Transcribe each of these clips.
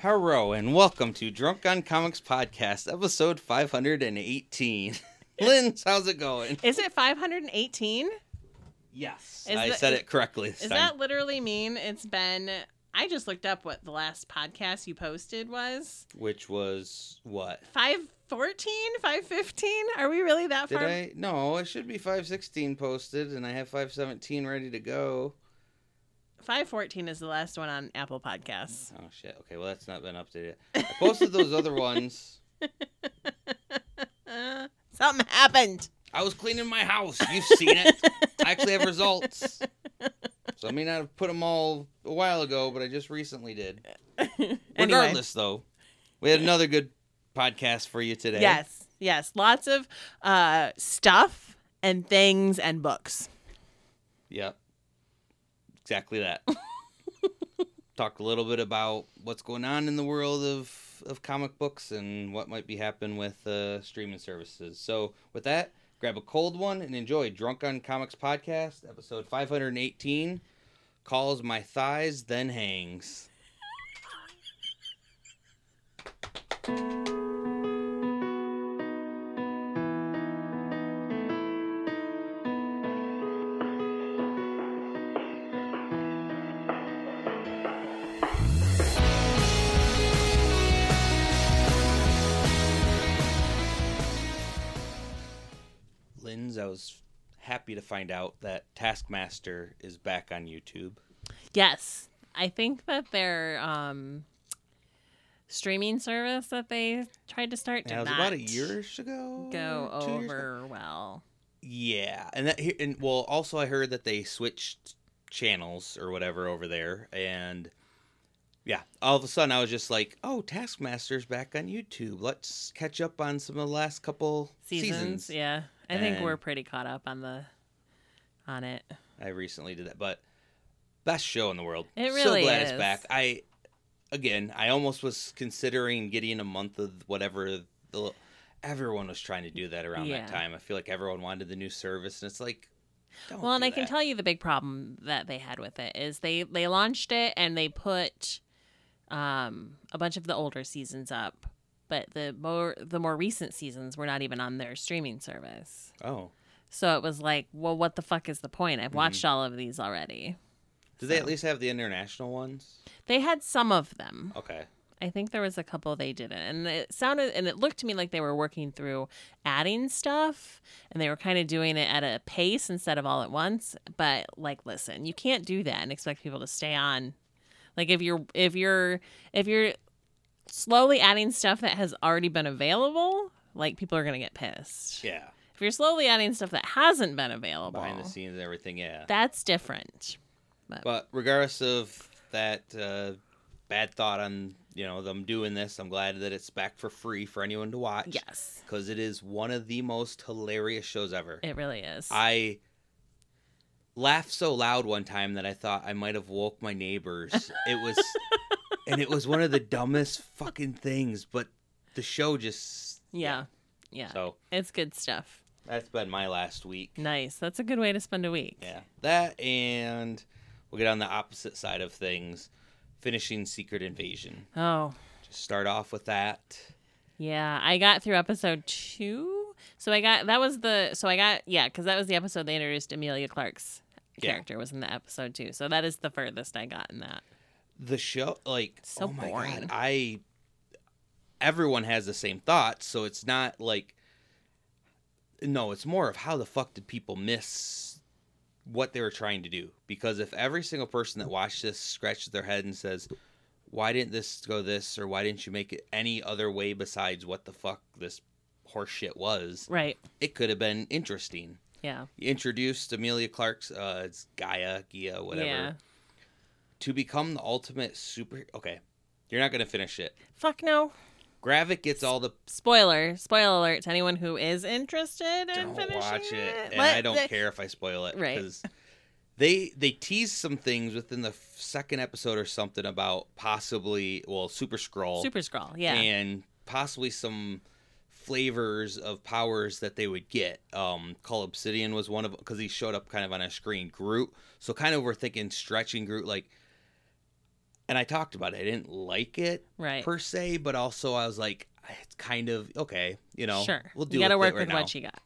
Hello and welcome to Drunk on Comics Podcast, episode 518. Linz, how's it going? Is it 518? Yes, Is I that- said it correctly Does that literally mean it's been? I just looked up what the last podcast you posted was. Which was what? 514, 515? Are we really that Did far? I? No, it should be 516 posted, and I have 517 ready to go. 514 is the last one on Apple Podcasts. Oh shit. Okay, well that's not been updated. I posted those other ones. Something happened. I was cleaning my house. You've seen it. I actually have results. So I may not have put them all a while ago, but I just recently did. anyway, Regardless, though, we had another good podcast for you today. yes, yes, lots of uh, stuff and things and books. Yep. Exactly that. Talk a little bit about what's going on in the world of, of comic books and what might be happening with uh, streaming services. So, with that, grab a cold one and enjoy Drunk on Comics Podcast, episode 518 Calls My Thighs, Then Hangs. happy to find out that Taskmaster is back on YouTube. Yes, I think that their um, streaming service that they tried to start did was about a year ago. go over well. Yeah, and that and well, also I heard that they switched channels or whatever over there, and yeah, all of a sudden I was just like, "Oh, Taskmaster's back on YouTube. Let's catch up on some of the last couple seasons. seasons." Yeah, I think we're pretty caught up on the on it. I recently did that, but best show in the world. It really so glad is. it's back. I again, I almost was considering getting a month of whatever the everyone was trying to do that around Yeah. that time. I feel like everyone wanted the new service, and it's like, don't well, and I can tell you the big problem that they had with it is they they launched it and they put um a bunch of the older seasons up, but the more the more recent seasons were not even on their streaming service. Oh, So it was like, well, what the fuck is the point? I've watched mm-hmm. all of these already. did they at least have the international ones? They had some of them. Okay. I think there was a couple they didn't, and it sounded and it looked to me like they were working through adding stuff, and they were kind of doing it at a pace instead of all at once. But like, listen, you can't do that and expect people to stay on. Like if you're if you're if you're slowly adding stuff that has already been available, like people are gonna get pissed. Yeah. If you're slowly adding stuff that hasn't been available, Behind the scenes and everything, yeah. that's different. But regardless of that uh, bad thought on you know them doing this, I'm glad that it's back for free for anyone to watch. Yes, because it is one of the most hilarious shows ever. it really is. I laughed so loud one time that I thought I might have woke my neighbors. It was, and it was one of the dumbest fucking things, but the show just yeah, yeah, So it's good stuff. That's been my last week. Nice. That's a good way to spend a week. Yeah, that and we'll get on the opposite side of things, finishing Secret Invasion. Oh, Just start off with that. yeah. I got through episode two. So I got that was the so I got yeah because that was the episode they introduced Emilia Clarke's Yeah. character was in the episode too. So that is the furthest I got in that. the show like So oh my boring. god i everyone has the same thoughts so it's not like no it's more of how the fuck did people miss what they were trying to do because if every single person that watched this scratches their head and says why didn't this go this or why didn't you make it any other way besides what the fuck this horseshit was Right. it could have been interesting Yeah. you introduced emilia clarke's uh it's gaia gia whatever Yeah. to become the ultimate super. Okay, you're not gonna finish it. Fuck no. Gravik gets all the. Spoiler. Spoiler alert to anyone who is interested in Don't finishing watch it, and I don't the- care if I spoil it Right. because they they tease some things within the second episode or something about possibly well Super Skrull Super Skrull. Yeah. and possibly some flavors of powers that they would get. Um, Cull Obsidian was one of because he showed up kind of on a screen. Groot, so kind of we're thinking stretching Groot like and I talked about it. I didn't like it Right. per se, but also I was like, it's kind of okay. You know, sure. we'll do. you got to work right with now. what you got.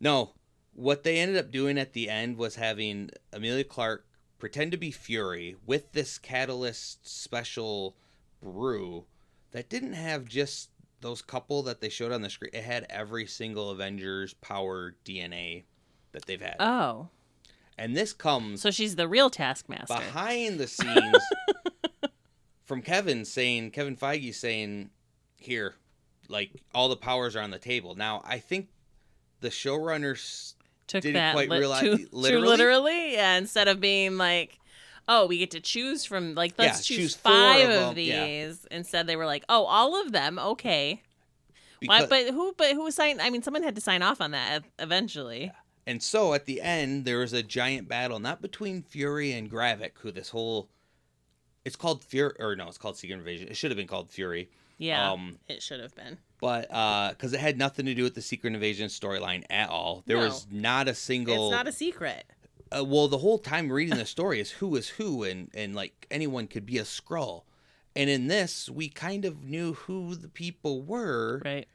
No, what they ended up doing at the end was having Emilia Clarke pretend to be Fury with this catalyst special brew that didn't have just those couple that they showed on the screen. It had every single Avengers power DNA that they've had. Oh, and this comes so she's the real Taskmaster. behind the scenes from Kevin saying Kevin Feige saying here like all the powers are on the table. Now, I think the showrunners Took didn't that quite lit- realize- too, too literally? literally, yeah. Instead of being like, oh, we get to choose from like let's Yeah, choose, choose four five of of, them, yeah. these. Instead, they were like, oh, all of them, okay. Why, because, but who? But who signed? I mean, someone had to sign off on that ev- eventually. And so at the end there was a giant battle not between Fury and Gravik who this whole it's called Fury or no, it's called Secret Invasion. It should have been called Fury. Yeah, Um it should have been. but uh cuz it had nothing to do with the Secret Invasion storyline at all. There No. was not a single It's not a secret. uh, well the whole time reading the story is who is who and and like anyone could be a skrull and in this we kind of knew who the people were Right.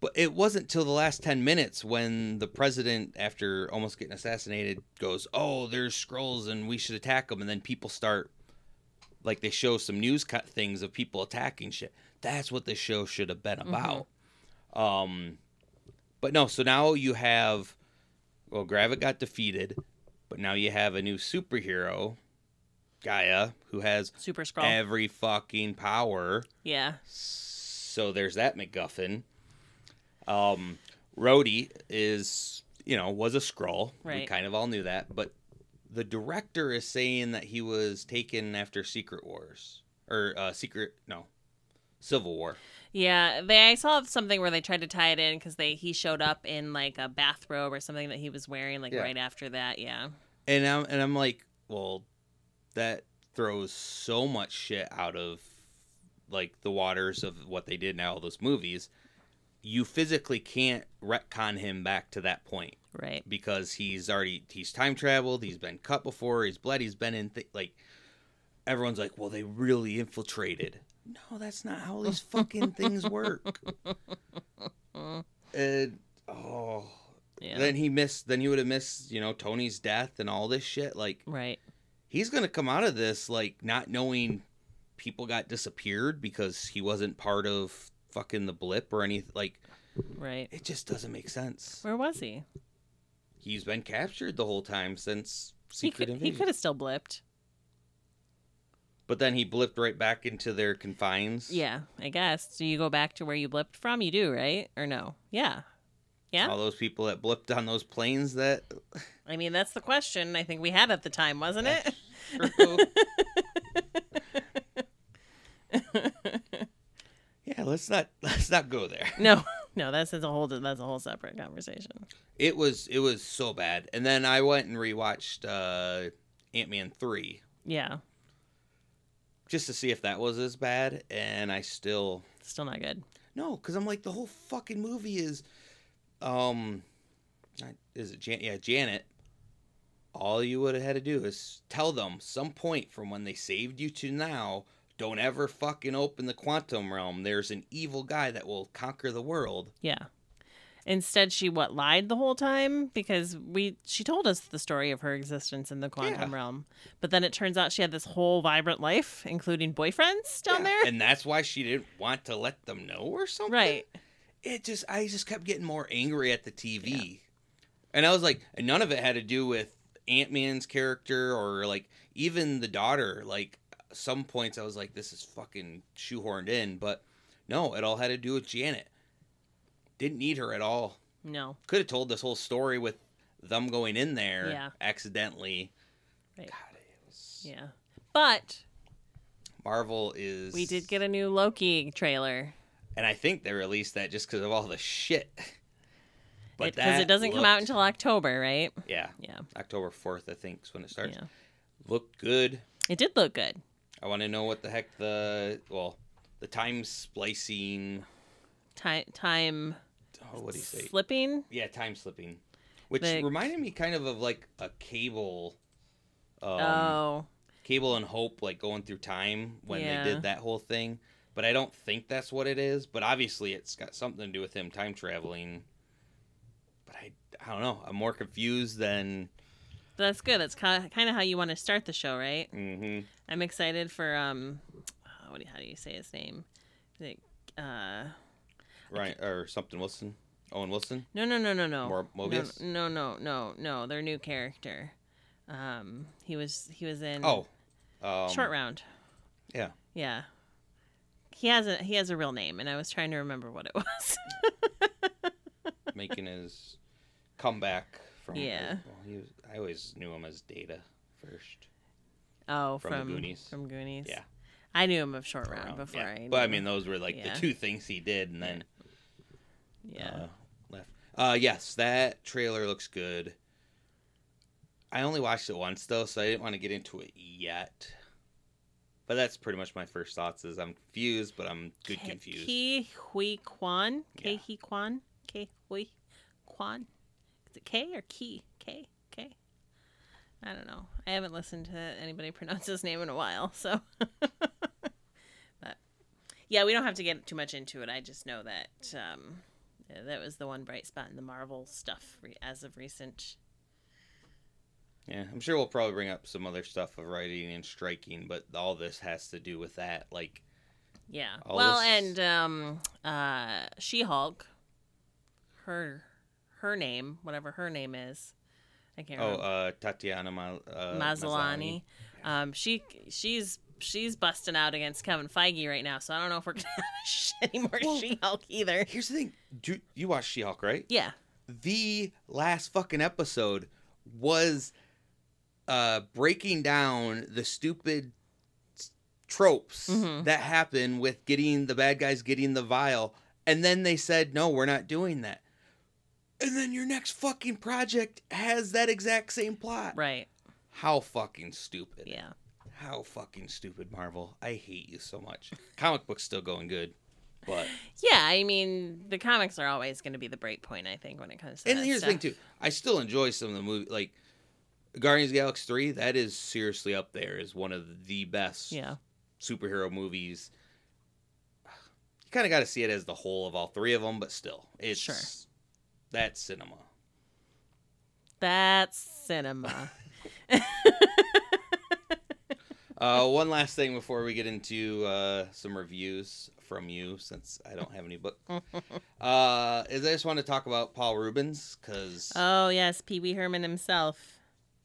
But it wasn't till the last 10 minutes when the president after almost getting assassinated goes oh there's skrulls and we should attack them and then people start like they show some news cut things of people attacking shit that's what the show should have been about um but no so now you have well gravik got defeated but now you have a new superhero gaia who has Super skrull. every fucking power yeah. so there's that MacGuffin. Um, Rhodey is, you know, was a skrull. We Right. kind of all knew that, but the director is saying that he was taken after Secret Wars or uh, Secret no, Civil War. Yeah, they I saw something where they tried to tie it in because they he showed up in like a bathrobe or something that he was wearing like Yeah. right after that. Yeah, And I'm and I'm like, well, that throws so much shit out of like the waters of what they did in all those movies. You physically can't retcon him back to that point. right. because he's already he's time traveled he's been cut before he's bled he's been in th- like everyone's like well they really infiltrated no that's not how these fucking things work and oh Yeah, then he missed then he would have missed you know tony's death and all this shit like right. he's gonna come out of this like not knowing people got disappeared because he wasn't part of fucking the blip or anything like Right. it just doesn't make sense Where was he? he's been captured the whole time since He Secret could he could have still blipped. But then he blipped right back into their confines. Yeah, I guess. So you go back to where you blipped from? You do, right? Or no? Yeah. Yeah. All those people that blipped on those planes that. I mean, that's the question I think we had at the time, wasn't it? yeah, let's not let's not go there. no, no, that's, that's a whole that's a whole separate conversation. It was it was so bad. And then I went and rewatched uh, Ant Man three Yeah, just to see if that was as bad, and I still still not good. no, because I'm like the whole fucking movie is, um, not- is it Jan- yeah Janet. All you would have had to do is tell them some point from when they saved you to now. Don't ever fucking open the quantum realm. There's an evil guy that will conquer the world. Yeah. Instead, she what lied the whole time because we she told us the story of her existence in the quantum Yeah. realm, but then it turns out she had this whole vibrant life, including boyfriends down Yeah, there. and that's why she didn't want to let them know or something. right. It just I just kept getting more angry at the TV, and I was like, and none of it had to do with Ant Man's character or like even the daughter. Like some points, I was like, this is fucking shoehorned in, but no, it all had to do with Janet. Didn't need her at all. No. Could have told this whole story with them going in there Yeah. accidentally. Right. God, it was, Yeah. But Marvel is. we did get a new Loki trailer and I think they released that just because of all the shit. But because that it, doesn't come out until October, right? yeah Yeah. October fourth, I think, is when it starts. Yeah. Looked good. It did look good. I want to know what the heck the well, the time splicing. Time time Oh, what do you say? slipping. yeah, time slipping, which The- reminded me kind of of like a cable. Um, oh. Cable and Hope like going through time when Yeah. they did that whole thing. But I don't think that's what it is. But obviously, it's got something to do with him time traveling. But I, I don't know. I'm more confused than. That's good. That's kind of how you want to start the show, right? Mm-hmm. I'm excited for um, uh, what do, how do you say his name? Is it, uh, Right or something Wilson, Owen Wilson. no, no, no, no, no, Mor- Mobius? No, no, no, no, no. Their new character. Um, he was he was in Oh, um, Short Round. Yeah, Yeah. He has a he has a real name, and I was trying to remember what it was. making his comeback from. Yeah. Well, he was, I always knew him as Data first. oh, From from, Goonies. From Goonies. Yeah. I knew him of Short Round around, before. yeah. I But I mean, those were like Yeah. the two things he did, and then yeah. uh, left. Uh, yes, that trailer looks good. I only watched it once though, so I didn't want to get into it yet. But that's pretty much my first thoughts. Is I'm confused, but I'm good confused. Ki Hui Kwan. Ke Huy Quan. Ke Huy Quan. Is it K or Key? K? K? I don't know. I haven't listened to anybody pronounce his name in a while, so. but yeah, we don't have to get too much into it. I just know that um, that was the one bright spot in the Marvel stuff re- as of recent. Yeah, I'm sure we'll probably bring up some other stuff of writing and striking, but all this has to do with that. Like, Yeah. Well, this- and um, uh, She Hulk, her her name, whatever her name is, I can't oh, remember. uh, Tatiana Ma- uh, Maslany. Um, she she's she's busting out against Kevin Feige right now, so I don't know if we're gonna have any more Well- She Hulk either. Here's the thing: Do, you watch She-Hulk, right? Yeah. the last fucking episode was uh breaking down the stupid tropes Mhm. that happen with getting the bad guys getting the vial and then they said no we're not doing that and then your next fucking project has that exact same plot Right. how fucking stupid Yeah. how fucking stupid marvel i hate you so much comic book's still going good but Yeah. I mean, the comics are always going to be the break point. I think when it comes to. and here's the thing too i still enjoy some of the movie like guardians of the galaxy 3 that is seriously up there as one of the best Yeah. superhero movies you kind of got to see it as the whole of all three of them but still it's Sure. That's cinema That's cinema. uh, one last thing before we get into uh, some reviews from you since i don't have any book uh, is i just want to talk about paul reubens because oh yes, Pee Wee Herman himself.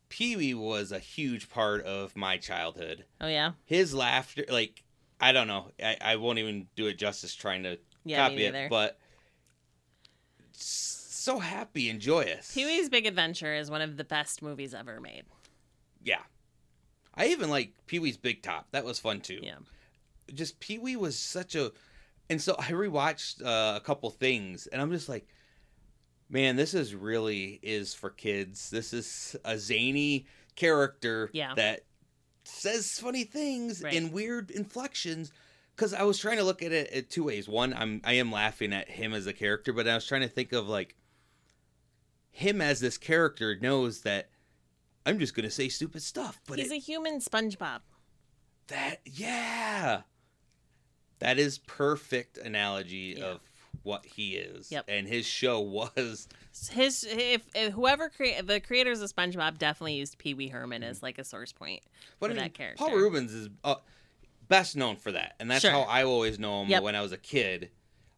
pee-wee was a huge part of my childhood Oh yeah. his laughter like i don't know i, I won't even do it justice trying to Yeah. copy it but so happy and joyous Pee Wee's Big Adventure is one of the best movies ever made. yeah i even like pee-wee's big top that was fun too Yeah. just pee-wee was such a and so i rewatched uh, a couple things and i'm just like man this is really is for kids this is a zany character Yeah. that says funny things Right. in weird inflections because i was trying to look at it at two ways one i'm i am laughing at him as a character but i was trying to think of like him as this character knows that i'm just gonna say stupid stuff but He's it, a human SpongeBob. that yeah. That is perfect analogy Yeah. of what he is. Yep. And his show was His if, if whoever create the creators of SpongeBob definitely used Pee Wee Herman as like a source point. but For I mean, that character. Paul Reubens is uh, best known for that. And that's Sure. how I always know him Yep. when I was a kid.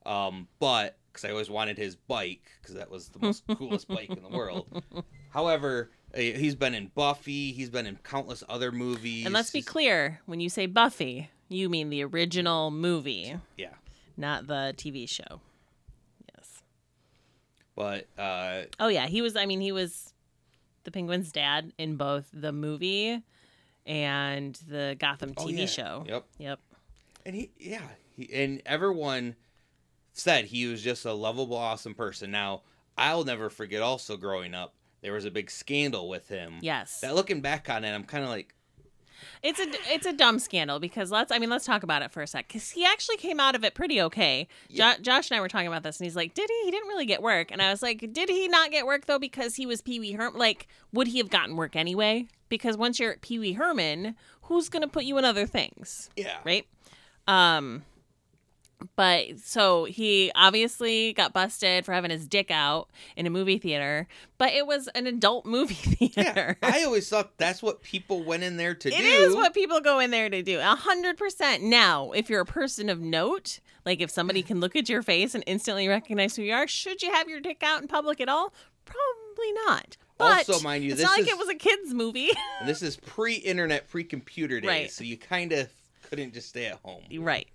Um, but because I always wanted his bike because that was the most coolest bike in the world. However, uh, he's been in Buffy. He's been in countless other movies. And let's be He's- clear, when you say Buffy, you mean the original movie, Yeah. not the TV show. Yes. But uh, Oh yeah, he was. I mean, he was the Penguin's dad in both the movie and the Gotham oh, TV yeah. show. Yep. Yep. And he, yeah, he, and everyone said he was just a lovable, awesome person. Now, I'll never forget. Also, growing up, there was a big scandal with him. Yes. That looking back on it, I'm kind of like, It's a it's a dumb scandal because let's I mean let's talk about it for a sec because he actually came out of it pretty okay. Yeah. Jo- Josh and I were talking about this and he's like, did he? He didn't really get work, and I was like, did he not get work though because he was Pee Wee Herman? Like, would he have gotten work anyway? Because once you're Pee Wee Herman, who's gonna put you in other things, Yeah. right? Um, but so he obviously got busted for having his dick out in a movie theater, but it was an adult movie theater. Yeah. I always thought that's what people went in there to It do. is what people go in there to do. A hundred percent. Now, if you're a person of note, like if somebody can look at your face and instantly recognize who you are, should you have your dick out in public at all? Probably not. But Also, mind you, it's this not like it was a kids movie. This is pre-internet, pre-computer days, Right. so you kind of couldn't just stay at home. right.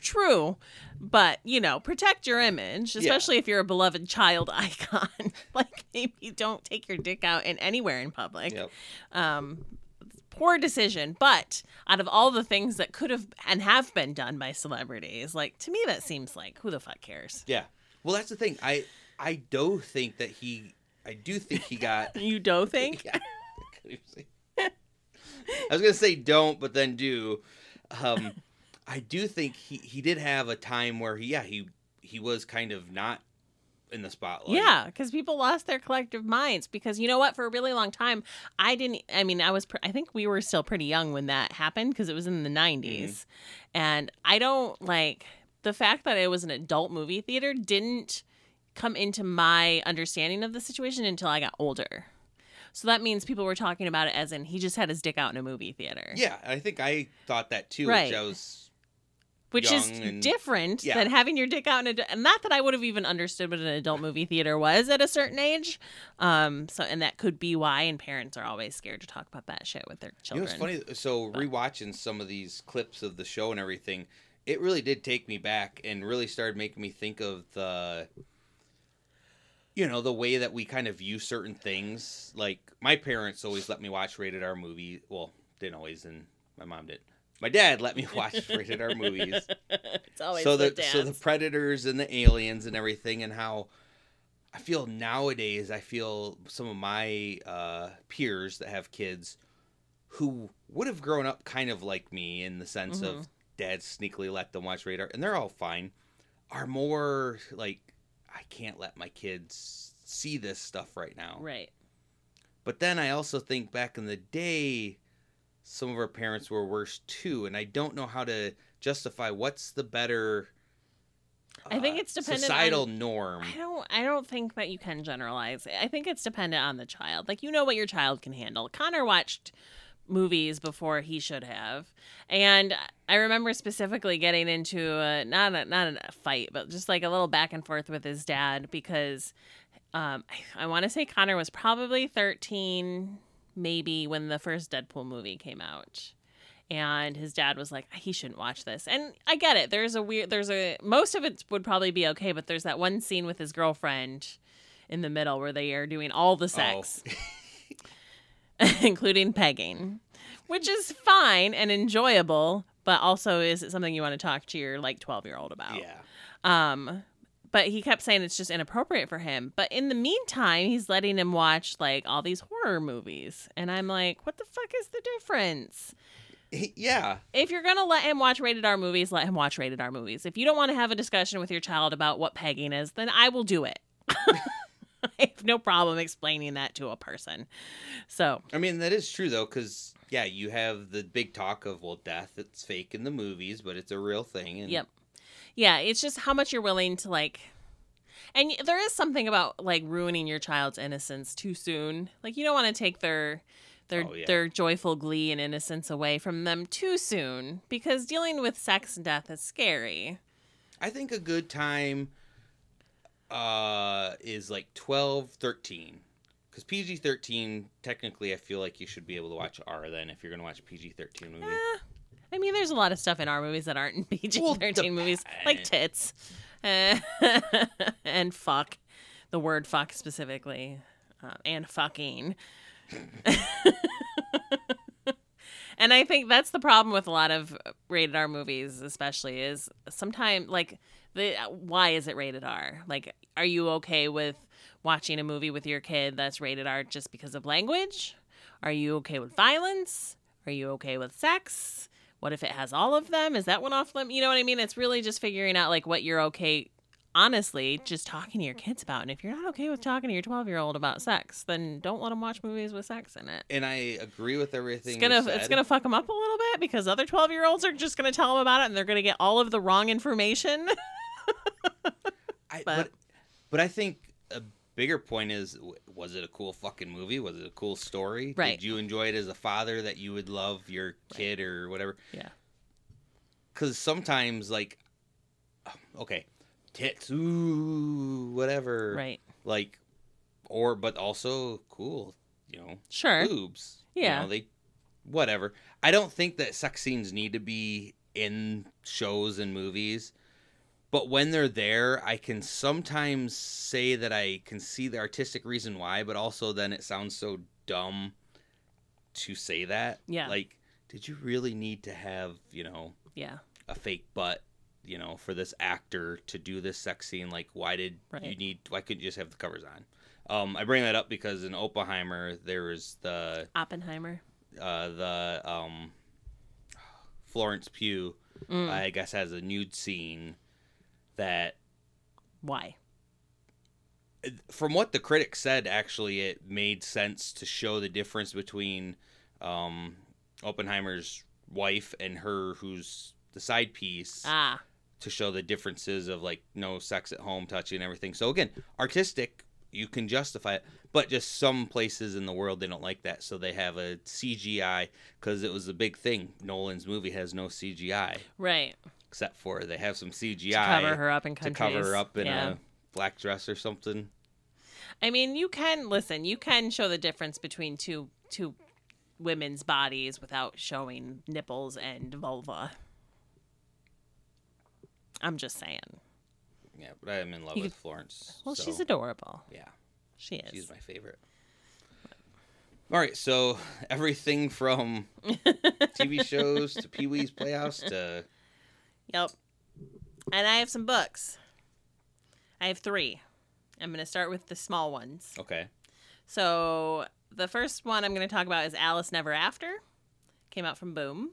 True. But, you know, protect your image, especially if you're a beloved child icon. like maybe don't take your dick out in anywhere in public. Yep. um poor decision but out of all the things that could have and have been done by celebrities like to me that seems like who the fuck cares Yeah. Well, that's the thing. I I do think that he. I do think he got. you do think Yeah. I was gonna say don't, but then do. Um, I do think he he did have a time where he yeah he he was kind of not in the spotlight. yeah because people lost their collective minds because you know what for a really long time i didn't i mean i was pr- i think we were still pretty young when that happened because it was in the 90s mm-hmm. and i don't like the fact that it was an adult movie theater didn't come into my understanding of the situation until i got older so that means people were talking about it as in he just had his dick out in a movie theater Yeah, I think I thought that too. Right. Which I was. Which is and- different Yeah. than having your dick out in a and not that I would have even understood what an adult movie theater was at a certain age. Um so and that could be why and parents are always scared to talk about that shit with their You know, children. it's funny. So rewatching some of these clips of the show and everything, it really did take me back and really started making me think of the, you know, the way that we kind of view certain things. Like my parents always let me watch rated R movie. Well, didn't always, and my mom did. My dad let me watch rated R movies. it's always so the, the so the predators and the aliens and everything and how I feel nowadays I feel some of my uh, peers that have kids who would have grown up kind of like me in the sense Mm-hmm. of dad sneakily let them watch radar and they're all fine are more like I can't let my kids see this stuff right now. right. But then I also think back in the day, some of our parents were worse too, and I don't know how to justify what's the better. I think uh, it's dependent societal on- norm. I don't I don't think that you can generalize. I think it's dependent on the child. Like you know what your child can handle. Connor watched movies before he should have. And I remember specifically getting into a, not a, not a fight, but just like a little back and forth with his dad because um, I, I want to say Connor was probably 13 maybe when the first Deadpool movie came out. And his dad was like, he shouldn't watch this. And I get it. There's a weird, there's a, most of it would probably be okay, but there's that one scene with his girlfriend in the middle where they are doing all the sex, including pegging, which is fine and enjoyable, but also is it something you want to talk to your like 12 year old about? yeah, Um, but he kept saying it's just inappropriate for him. But in the meantime, he's letting him watch like all these horror movies. And I'm like, what the fuck is the difference? yeah. If you're going to let him watch rated R movies, let him watch rated R movies. If you don't want to have a discussion with your child about what pegging is, then I will do it. I have no problem explaining that to a person. So, I mean that is true though, because yeah, you have the big talk of well, death it's fake in the movies, but it's a real thing. And Yep. Yeah, it's just how much you're willing to like and there is something about like ruining your child's innocence too soon. Like you don't want to take their their Oh, yeah. their joyful glee and innocence away from them too soon because dealing with sex and death is scary. I think a good time uh is like 12, 13. Because PG 13, technically, I feel like you should be able to watch R then if you're going to watch a PG 13 movie. Eh, I mean, there's a lot of stuff in our movies that aren't in PG-13 Well, movies, like tits uh, and fuck, the word fuck specifically, uh, and fucking. and I think that's the problem with a lot of rated R movies, especially, is sometimes like the why is it rated R? Like, are you okay with watching a movie with your kid that's rated R just because of language? Are you okay with violence? Are you okay with sex? What if it has all of them? Is that one off limit? You know what I mean? It's really just figuring out like what you're okay honestly just talking to your kids about. And if you're not okay with talking to your 12 year old about sex, then don't let them watch movies with sex in it. And I agree with everything. It's gonna it's gonna fuck them up a little bit because other 12 year olds are just gonna tell them about it and they're gonna get all of the wrong information. I, but- but but I think a bigger point is was it a cool fucking movie? Was it a cool story? Right. Did you enjoy it as a father that you would love your kid or whatever? Yeah. Cuz sometimes like um, okay, tits ooh whatever. right. Like or but also cool, you know, Sure. boobs. Yeah. You know, they whatever. I don't think that sex scenes need to be in shows and movies. But when they're there, I can sometimes say that I can see the artistic reason why, but also then it sounds so dumb to say that. Yeah. Like, did you really need to have, you know, Yeah. a fake butt, you know, for this actor to do this sex scene? Like, why did you need, why couldn't you just have the covers on? Um, I bring that up because in Oppenheimer, there was the Oppenheimer. uh, the um, Florence Pugh, Mm. I guess, has a nude scene that, Why? from what the critics said, actually, it made sense to show the difference between um, Oppenheimer's wife and her, who's the side piece, Ah. to show the differences of like no sex at home, touching, and everything. So again, artistic. You can justify it, but just some places in the world they don't like that, so they have a CGI because it was a big thing. Nolan's movie has no CGI Right. Except for they have some CGI To cover her up in to cover her up in yeah. a black dress or something. I mean, you can listen. You can show the difference between two two women's bodies without showing nipples and vulva. I'm just saying. Yeah, but I'm in love You with could- Florence. Well, so, she's adorable. yeah, She is. she's my favorite. All right, so everything from TV shows to Pee Wee's Playhouse to Yep. And I have some books. I have three. I'm going to start with the small ones. okay, So the first one I'm going to talk about is Alice Never After. Came out from Boom.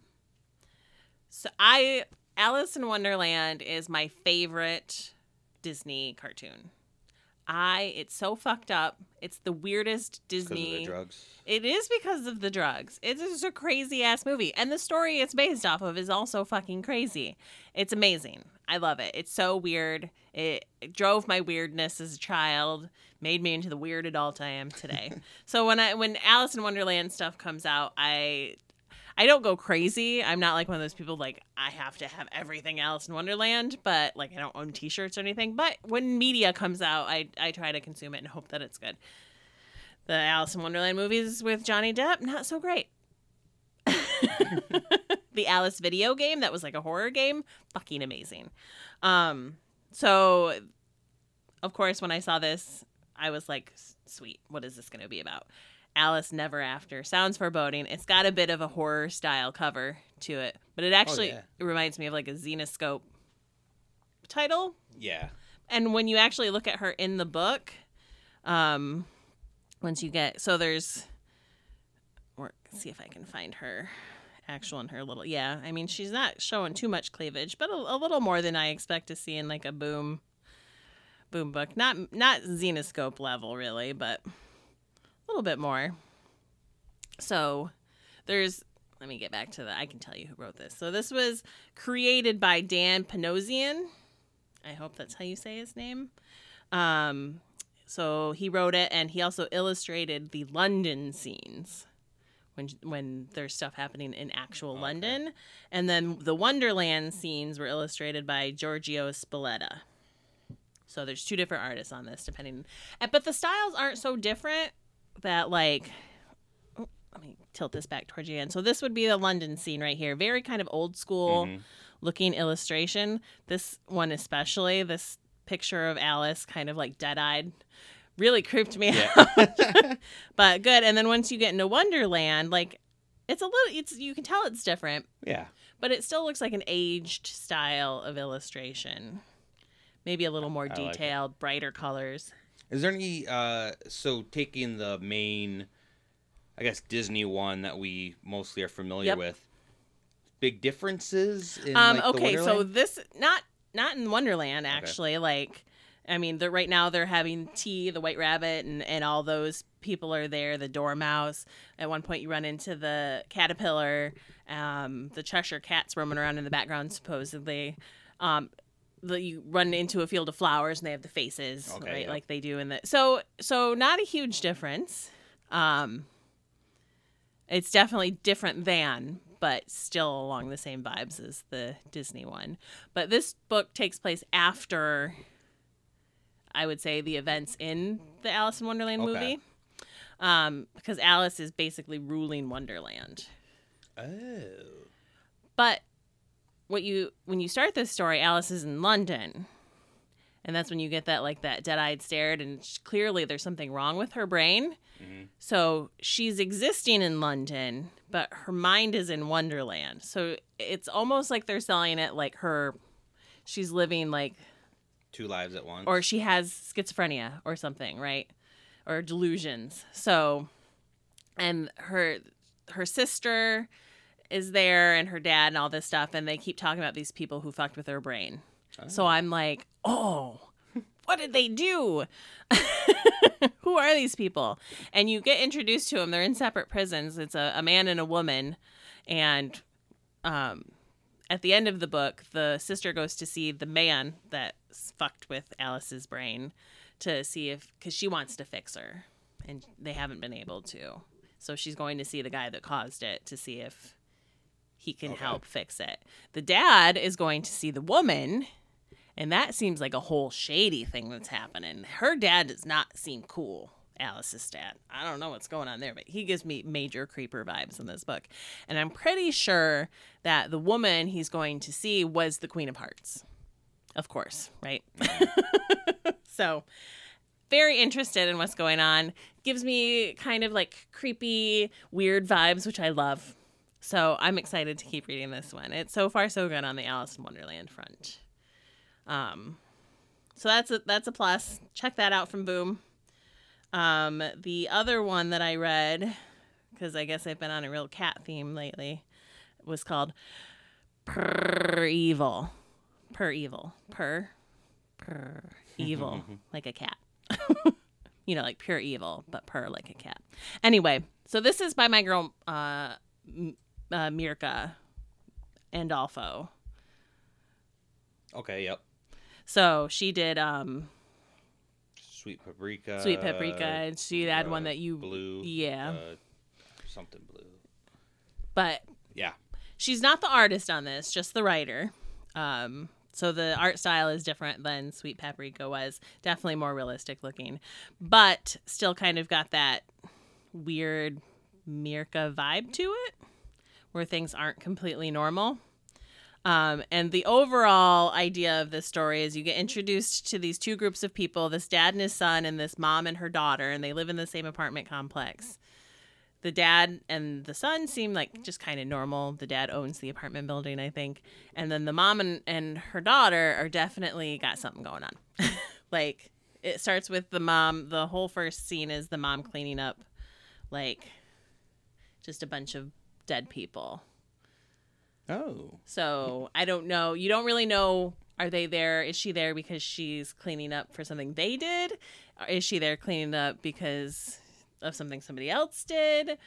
So I Alice in Wonderland is my favorite Disney cartoon. I it's so fucked up. It's the weirdest because of Disney. the drugs. It is because of the drugs. It's just a crazy ass movie. And the story it's based off of is also fucking crazy. It's amazing. I love it. It's so weird. It, it drove my weirdness as a child, made me into the weird adult I am today. so when I when Alice in Wonderland stuff comes out, I I don't go crazy. I'm not like one of those people like I have to have everything Alice in Wonderland, but like I don't own t-shirts or anything. But when media comes out, I I try to consume it and hope that it's good the Alice in Wonderland movies with Johnny Depp, not so great. the Alice video game that was like a horror game, fucking amazing. Um, so of course when I saw this, I was like, sweet, what is this going to be about? Alice Never After sounds foreboding. It's got a bit of a horror style cover to it, but it actually yeah. it reminds me of like a Zenescope title Yeah, and when you actually look at her in the book um once you get so there's or see if i can find her actual in her little yeah i mean she's not showing too much cleavage but a, a little more than i expect to see in like a boom boom book not not zenescope level really but little bit more so there's let me get back to the i can tell you who wrote this so this was created by dan panosian I hope that's how you say his name. Um, so he wrote it, and he also illustrated the London scenes when when there's stuff happening in actual Okay. London, and then the Wonderland scenes were illustrated by Giorgio Spalletta. So there's two different artists on this, depending. But the styles aren't so different that like. oh, Let me tilt this back towards you end. So this would be the London scene right here. Very kind of old school Mhm. looking illustration. This one especially, this picture of Alice kind of like dead-eyed really creeped me Yeah. out. but good. And then once you get into Wonderland, like it's a little it's you can tell it's different, yeah. but it still looks like an aged style of illustration. Maybe a little more I like detailed, brighter colors. Is there any uh so taking the main I guess Disney one that we mostly are familiar Yep. with. Big differences in Um, like, okay, so this not not in Wonderland actually. Like, I mean, they're right now they're having tea, the White Rabbit, and and all those people are there. The Dormouse. At one point, you run into the caterpillar. Um, the Cheshire Cat's roaming around in the background, supposedly. Um, the, you run into a field of flowers, and they have the faces, Okay, right, yeah. like they do in the. So so not a huge difference. Um, it's definitely different than, but still along the same vibes as the Disney one. But this book takes place after, I would say, the events in the Alice in Wonderland Okay. movie. Um, because Alice is basically ruling Wonderland. oh, But what you when you start this story, Alice is in London. And that's when you get that like that dead-eyed stare and clearly there's something wrong with her brain. Mhm. So she's existing in London, but her mind is in Wonderland. So it's almost like they're selling it like her she's living like two lives at once. or she has schizophrenia or something, right? Or delusions. So, and her her sister is there, and her dad, and all this stuff, and they keep talking about these people who fucked with her brain. So I'm like, oh, what did they do? who are these people? And you get introduced to them. They're in separate prisons. It's a, a man and a woman, and um, at the end of the book, the sister goes to see the man that fucked with Alice's brain to see if, because she wants to fix her, and they haven't been able to. So she's going to see the guy that caused it to see if he can Okay. help fix it. The dad is going to see the woman, and that seems like a whole shady thing that's happening. Her dad does not seem cool. Alice's dad. I don't know what's going on there, but he gives me major creeper vibes in this book. And I'm pretty sure that the woman he's going to see was the Queen of Hearts. Of course, right? so, very interested in what's going on. Gives me kind of like creepy, weird vibes, which I love. So, I'm excited to keep reading this one. It's so far so good on the Alice in Wonderland front. Um, so that's a that's a plus. Check that out from Boom. Um, the other one that I read, because I guess I've been on a real cat theme lately, was called Purr Evil. Purr Evil. Per. Purr Evil. like a cat. you know, like pure evil, but purr like a cat. Anyway, so this is by my girl, uh, uh Mirka Andolfo. okay, yep. So she did um Sweet paprika. Sweet Paprika, and she had uh, one that you blue. Yeah. uh, something blue. but Yeah. she's not the artist on this, just the writer. Um, so the art style is different than Sweet Paprika was. Definitely more realistic looking, but still kind of got that weird Mirka vibe to it, where things aren't completely normal. Um, and the overall idea of this story is you get introduced to these two groups of people this dad and his son, and this mom and her daughter, and they live in the same apartment complex the dad and the son seem like just kind of normal. The dad owns the apartment building, I think. And then the mom and, and her daughter are definitely got something going on. like it starts with the mom, the whole first scene is the mom cleaning up like just a bunch of dead people. Oh. So I don't know. You don't really know. Are they there? Is she there because she's cleaning up for something they did? Or is she there cleaning up because of something somebody else did?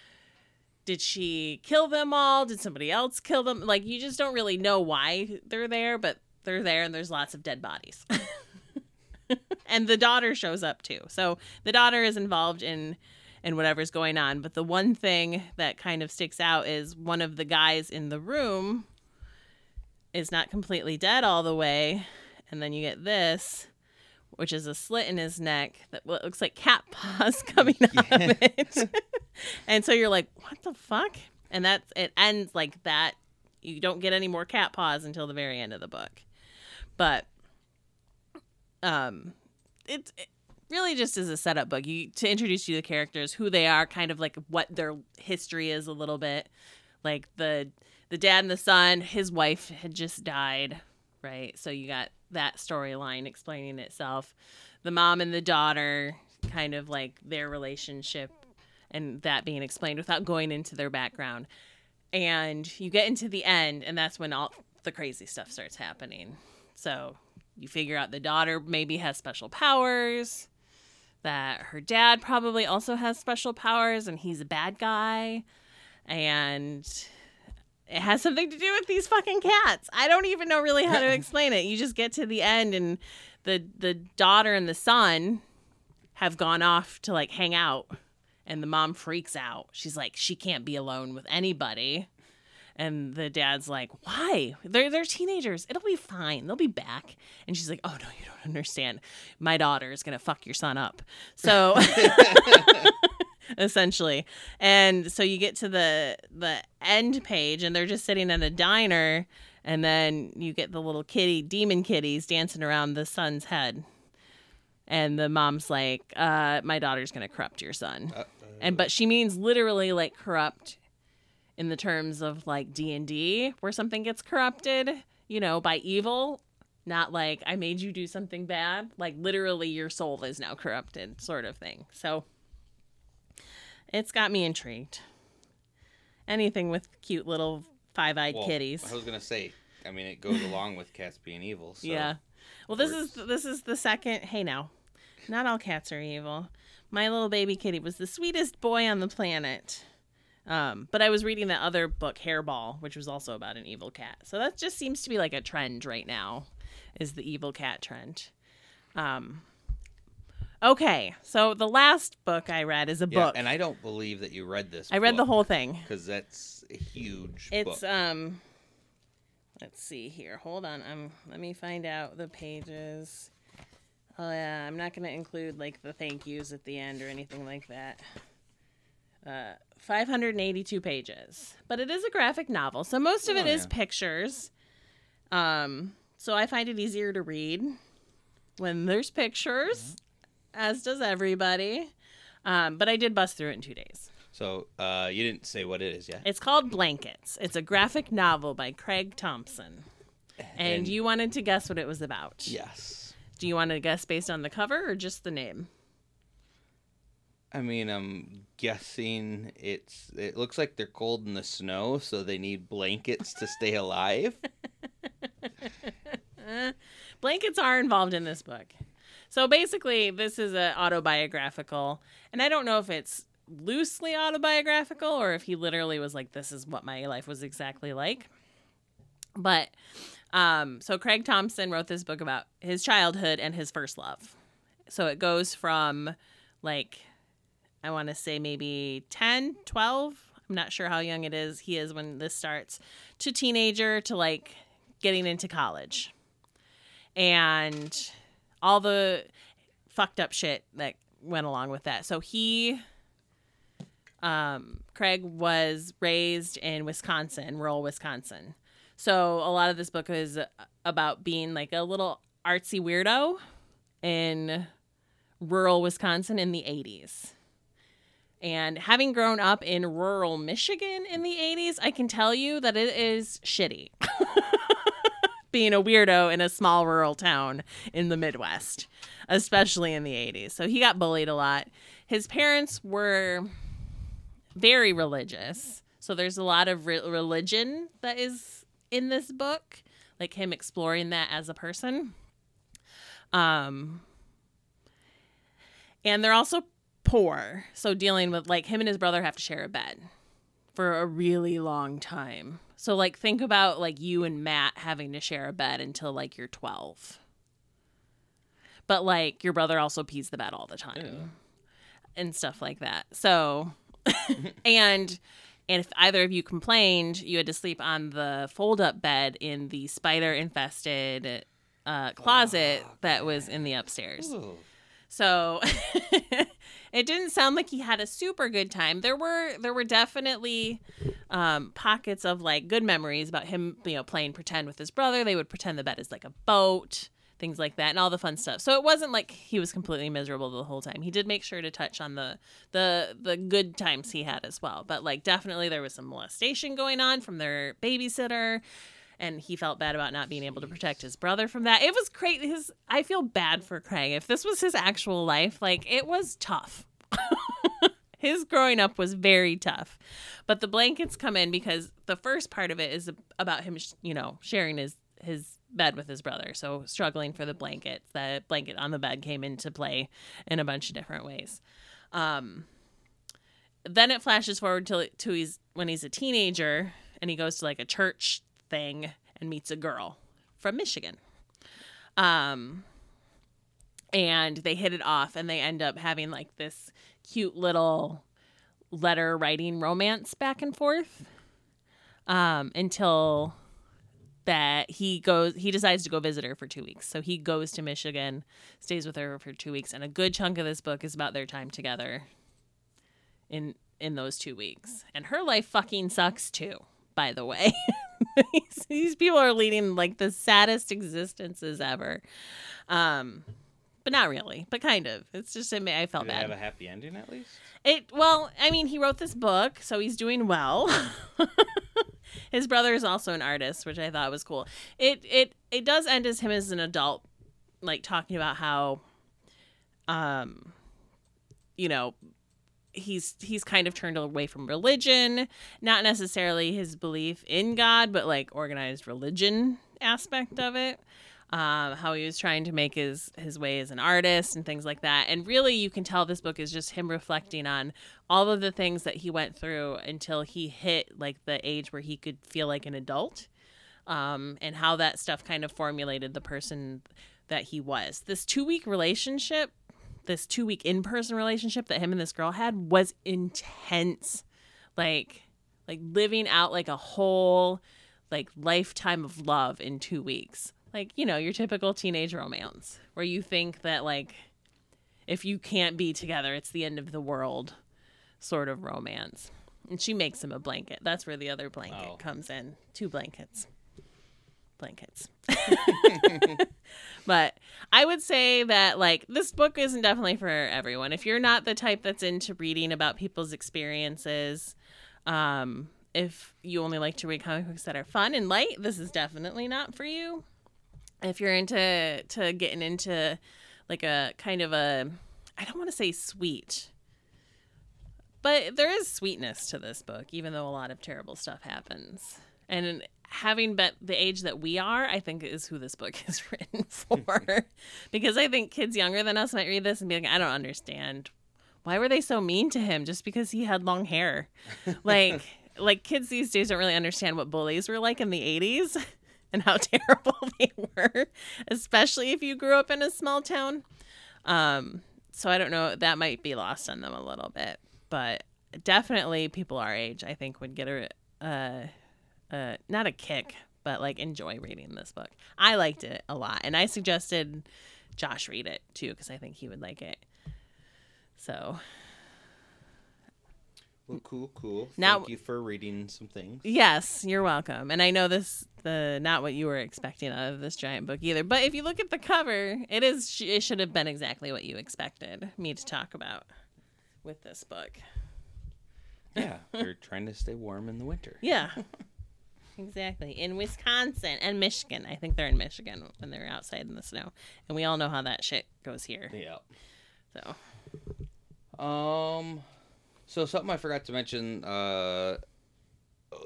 Did she kill them all? Did somebody else kill them? Like you just don't really know why they're there, but they're there and there's lots of dead bodies. and the daughter shows up too. So the daughter is involved in in whatever's going on. But the one thing that kind of sticks out is one of the guys in the room is not completely dead all the way. And then you get this, which is a slit in his neck that looks like cat paws coming out of it. and so you're like, what the fuck? And that's it ends like that. You don't get any more cat paws until the very end of the book. But um it's it really just as a setup book you to introduce you to the characters who they are kind of like what their history is a little bit like the the dad and the son his wife had just died right so you got that storyline explaining itself the mom and the daughter kind of like their relationship and that being explained without going into their background. And you get into the end, and that's when all the crazy stuff starts happening. So you figure out the daughter maybe has special powers, that her dad probably also has special powers, and he's a bad guy. And it has something to do with these fucking cats. I don't even know really how to explain it. You just get to the end and the the daughter and the son have gone off to like hang out and the mom freaks out. She's like she can't be alone with anybody. And the dad's like, "Why? They're they're teenagers. It'll be fine. They'll be back." And she's like, "Oh no, you don't understand. My daughter is going to fuck your son up." So essentially. And so you get to the the end page and they're just sitting in a diner and then you get the little kitty demon kitties dancing around the son's head. And the mom's like, uh, my daughter's gonna corrupt your son. Uh, And but she means literally like corrupt in the terms of like D and D, where something gets corrupted, you know, by evil. Not like I made you do something bad. Like literally your soul is now corrupted, sort of thing. So it's got me intrigued. Anything with cute little five-eyed well, kitties. I was gonna say. I mean, it goes along with cats being evil. So. Yeah. Well, this is this is the second. Hey, now, not all cats are evil. My little baby kitty was the sweetest boy on the planet. Um, but I was reading the other book, Hairball, which was also about an evil cat. So that just seems to be like a trend right now, is the evil cat trend. Um, okay, so the last book I read is a Yeah, book. and I don't believe that you read this. I read the whole thing. because that's a huge. It's book. um let's see here. Hold on. Um let me find out the pages. Oh yeah, I'm not going to include like the thank yous at the end or anything like that. Uh 582 pages. But it is a graphic novel. So most of it Oh, is yeah. pictures. Um so I find it easier to read when there's pictures as does everybody. Um, but I did bust through it in 2 days. So uh, you didn't say what it is, yeah? It's called Blankets. It's a graphic novel by Craig Thompson. And, And- you wanted to guess what it was about. Yes. Do you want to guess based on the cover or just the name? I mean, I'm guessing it's. It looks like they're cold in the snow, so they need blankets to stay alive. Blankets are involved in this book. So basically, this is a autobiographical, and I don't know if it's loosely autobiographical or if he literally was like, "This is what my life was exactly like." But um, so Craig Thompson wrote this book about his childhood and his first love. So it goes from like I want to say maybe 10, 12. I'm not sure how young it is. He is when this starts to teenager to like getting into college. And all the fucked up shit that went along with that. So he um Craig was raised in Wisconsin, rural Wisconsin. So a lot of this book is about being like a little artsy weirdo in rural Wisconsin in the 80s. And having grown up in rural Michigan in the 80s, I can tell you that it is shitty. Being a weirdo in a small rural town in the Midwest, especially in the 80s. So he got bullied a lot. His parents were very religious. So there's a lot of re- religion that is in this book, like him exploring that as a person. Um and they're also poor. So dealing with like him and his brother have to share a bed for a really long time. So like think about like you and Matt having to share a bed until like you're 12. But like your brother also pees the bed all the time Yeah. and stuff like that. So and and if either of you complained, you had to sleep on the fold up bed in the spider infested uh, closet that was in the upstairs. Ooh. So it didn't sound like he had a super good time. There were there were definitely um, pockets of like good memories about him, you know, playing pretend with his brother. They would pretend the bed is like a boat, things like that, and all the fun stuff. So it wasn't like he was completely miserable the whole time. He did make sure to touch on the the the good times he had as well. But like definitely there was some molestation going on from their babysitter and he felt bad about not being able to protect his brother from that. It was crazy. His I feel bad for Craig. If this was his actual life, like it was tough. his growing up was very tough. But the blankets come in because the first part of it is about him, you know, sharing his his bed with his brother. So struggling for the blankets. The blanket on the bed came into play in a bunch of different ways. Um, then it flashes forward to to he's when he's a teenager and he goes to like a church thing and meets a girl from Michigan. Um, and they hit it off and they end up having like this cute little letter writing romance back and forth um, until that he goes he decides to go visit her for two weeks. So he goes to michigan stays with her for two weeks and a good chunk of this book is about their time together in in those two weeks. And her life fucking sucks too by the way these, these people are leading like the saddest existences ever um but not really but kind of it's just i I felt Did bad have a happy ending at least? it well, I mean, he wrote this book, so he's doing well. His brother is also an artist, which I thought was cool. It it it does end as him as an adult, like talking about how, um, you know, he's he's kind of turned away from religion, not necessarily his belief in God, but like organized religion aspect of it um, how he was trying to make his his way as an artist and things like that. And really, you can tell this book is just him reflecting on all of the things that he went through until he hit like the age where he could feel like an adult, um, and how that stuff kind of formulated the person that he was. This two week relationship, this two week in person relationship that him and this girl had was intense, like like living out like a whole like lifetime of love in two weeks. Like you know your typical teenage romance where you think that like if you can't be together it's the end of the world sort of romance. And she makes him a blanket. That's where the other blanket Oh. comes in. Two blankets. Blankets but i would say that like this book isn't definitely for everyone if you're not the type that's into reading about people's experiences um if you only like to read comic books that are fun and light this is definitely not for you if you're into to getting into like a kind of a I don't want to say sweet, but there is sweetness to this book, even though a lot of terrible stuff happens. And having bet the age that we are, I think is who this book is written for, because I think kids younger than us might read this and be like, I don't understand. Why were they so mean to him just because he had long hair? Like, like kids these days don't really understand what bullies were like in the 80s and how terrible they were, especially if you grew up in a small town. Um, so I don't know, that might be lost on them a little bit, but definitely people our age, I think, would get a, uh, uh, not a kick, but like enjoy reading this book. I liked it a lot, and I suggested Josh read it too because I think he would like it. So Well, cool, cool. Now- Thank you for reading some things. Yes, you're welcome. And I know this the not what you were expecting out of this giant book either. But if you look at the cover, it is it should have been exactly what you expected me to talk about with this book. Yeah, you're trying to stay warm in the winter. Yeah. exactly. In Wisconsin and Michigan. I think they're in Michigan when they're outside in the snow. And we all know how that shit goes here. Yeah. So, Um, so something I forgot to mention uh,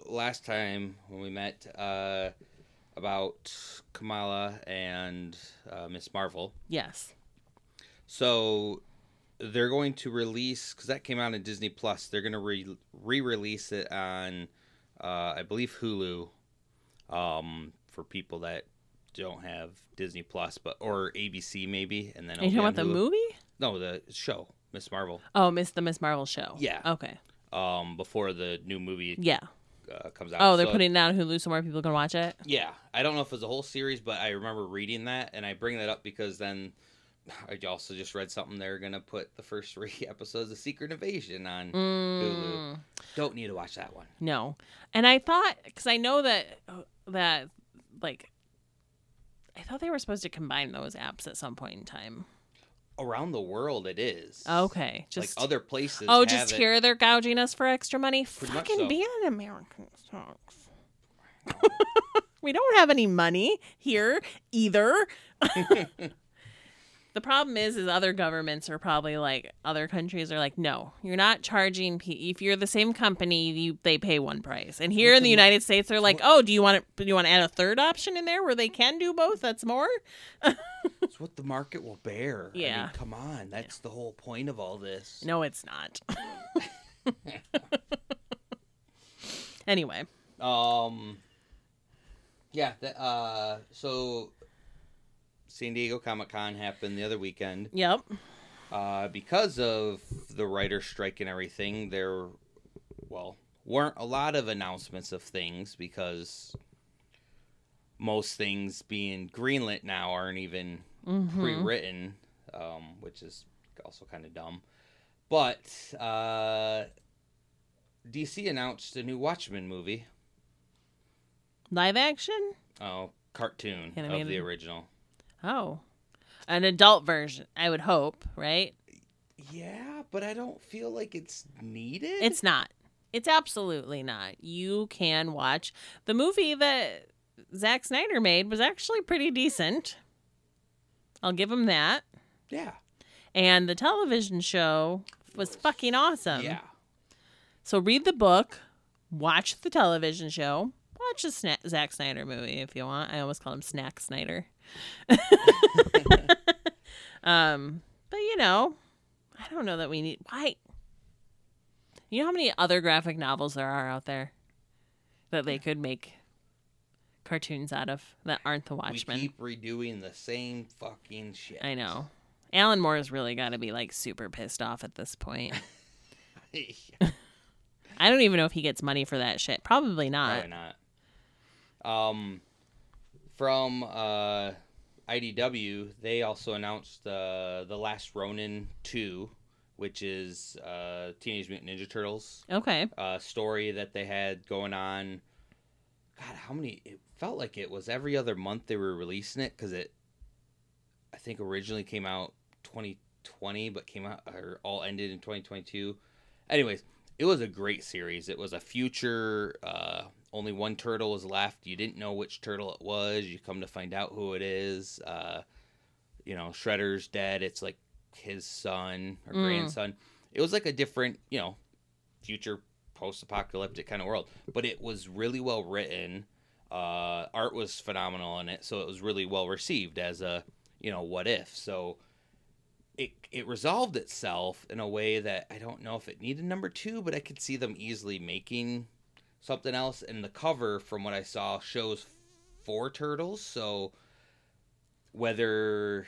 last time when we met uh, about Kamala and uh, Miss Marvel. yes. So they're going to release because that came out in Disney Plus. They're going to re re-release it on, uh, I believe Hulu, um, for people that don't have Disney Plus, but or ABC maybe, and then Are you talking about the movie? No, the show Miss Marvel. Oh, Miss the Miss Marvel show. Yeah. Okay. Um, before the new movie Yeah. uh, comes out. Oh, they're So, putting it on Hulu so more people can watch it. Yeah, I don't know if it's a whole series, but I remember reading that, and I bring that up because then I also just read something they're gonna put the first three episodes of Secret Invasion on Hulu. Mm, Don't need to watch that one. no, and I thought because I know that that like I thought they were supposed to combine those apps at some point in time. Around the world, it is. Okay, just like other places. oh, just it. here they're gouging us for extra money. Pretty Fucking so. be an American sucks. we don't have any money here either. The problem is, is other governments are probably like other countries are like, no, you're not charging. Pe- if you're the same company, you they pay one price. And here in the United States, they're like, oh, do you want to do you want to add a third option in there where they can do both? That's more. It's what the market will bear. I Yeah. mean, come on. That's the whole point of all this. No, it's not. anyway, Um. Yeah. That, uh. So. San Diego Comic Con happened the other weekend. yep. Uh, because of the writer's strike and everything, there, well, weren't a lot of announcements of things because most things being greenlit now aren't even Mhm. pre-written, um, which is also kind of dumb. But uh, DC announced a new Watchmen movie. Live action. Oh, cartoon of the original. Oh, an adult version. I would hope, right? Yeah, but I don't feel like it's needed. It's not. It's absolutely not. You can watch the movie that Zack Snyder made was actually pretty decent. I'll give him that. yeah, And the television show was fucking awesome. yeah. So read the book, watch the television show, watch the Sna- Zack Snyder movie if you want. I almost call him Snack Snyder. um, but you know, I don't know that we need why. You know how many other graphic novels there are out there that they could make cartoons out of that aren't the Watchmen. We keep redoing the same fucking shit. I know. Alan Moore's really got to be like super pissed off at this point. I don't even know if he gets money for that shit. Probably not. Probably not. Um, from uh, IDW, they also announced uh, the Last Ronin two, which is uh, Teenage Mutant Ninja Turtles Okay. uh, story that they had going on. God, how many? It felt like it was every other month they were releasing it because it, I think, originally came out 2020, but came out or all ended in 2022. Anyways, it was a great series. It was a future. Uh, only one turtle was left. You didn't know which turtle it was. You come to find out who it is. Uh, you know, Shredder's dead. It's like his son or Mm. grandson. It was like a different, you know, future post-apocalyptic kind of world, but it was really well written. Uh, art was phenomenal in it, so it was really well received as a, you know, what if. So it it resolved itself in a way that I don't know if it needed number two, but I could see them easily making something else. And the cover, from what I saw, shows four turtles. So whether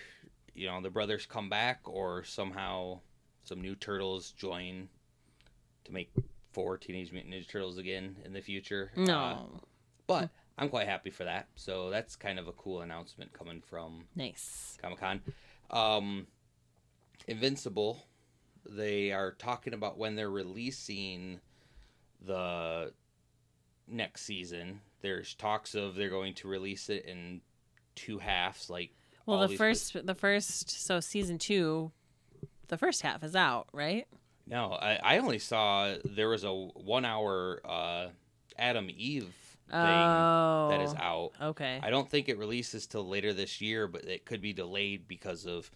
you know the brothers come back or somehow some new turtles join to make four Teenage Mutant Ninja Turtles again in the future. Uh, No. but I'm quite happy for that. So that's kind of a cool announcement coming from nice. Comic Con. Um, Invincible, they are talking about when they're releasing the next season. There's talks of they're going to release it in two halves, like Well, the first, the first, so season two, the first half is out, right? No, I, I only saw there was a one hour uh, Atom Eve thing oh, that is out. Okay. I don't think it releases till later this year, but it could be delayed because of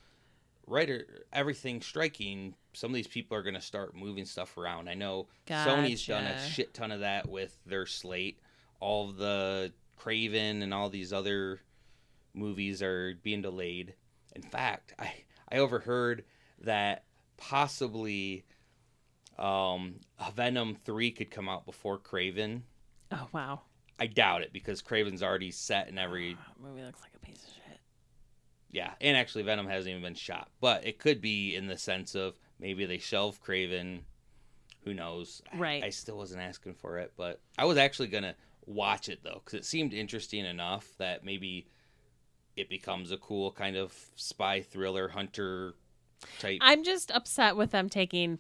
writer everything striking. Some of these people are going to start moving stuff around. I know Sony's done a shit ton of that with their slate. All of the Kraven and all these other movies are being delayed. In fact, I I overheard that possibly um, Venom three could come out before Kraven. oh wow, I doubt it because Kraven's already set in every That movie looks like a piece of shit. Yeah, and actually Venom hasn't even been shot, but it could be in the sense of maybe they shelve Kraven. Who knows? I- Right. I, still wasn't asking for it, but I was actually gonna watch it though because it seemed interesting enough that maybe it becomes a cool kind of spy thriller hunter type. I'm just upset with them taking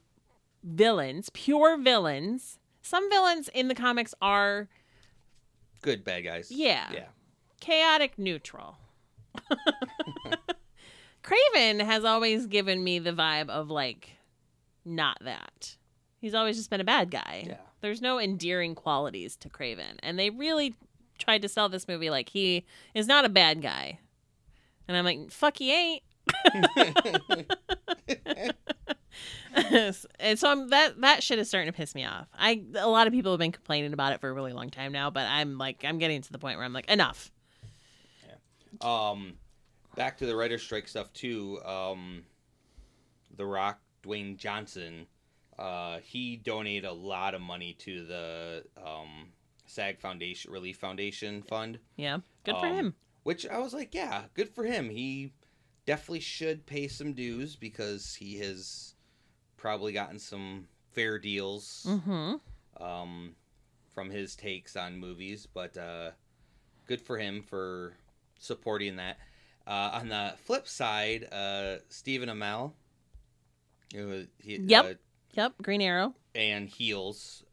villains, pure villains. Some villains in the comics are Good bad guys. Yeah. Yeah. chaotic neutral. Kraven has always given me the vibe of like not that. He's always just been a bad guy. Yeah. There's no endearing qualities to Kraven. And they really tried to sell this movie like he is not a bad guy. And I'm like, fuck he ain't. and so I'm that that shit is starting to piss me off. I a lot of people have been complaining about it for a really long time now, but I'm like I'm getting to the point where I'm like enough. Um, back to the writer's strike stuff too. Um, The Rock, Dwayne Johnson, uh, he donated a lot of money to the um, SAG Foundation Relief Foundation Fund, Yeah, good for Um, him. which I was like, yeah, good for him. He definitely should pay some dues because he has probably gotten some fair deals Mm-hmm. um, from his takes on movies, but uh, good for him for supporting that. Uh, on the flip side, uh, Stephen Amell, who, he, Yep. uh, Yep, Green Arrow. and Heels,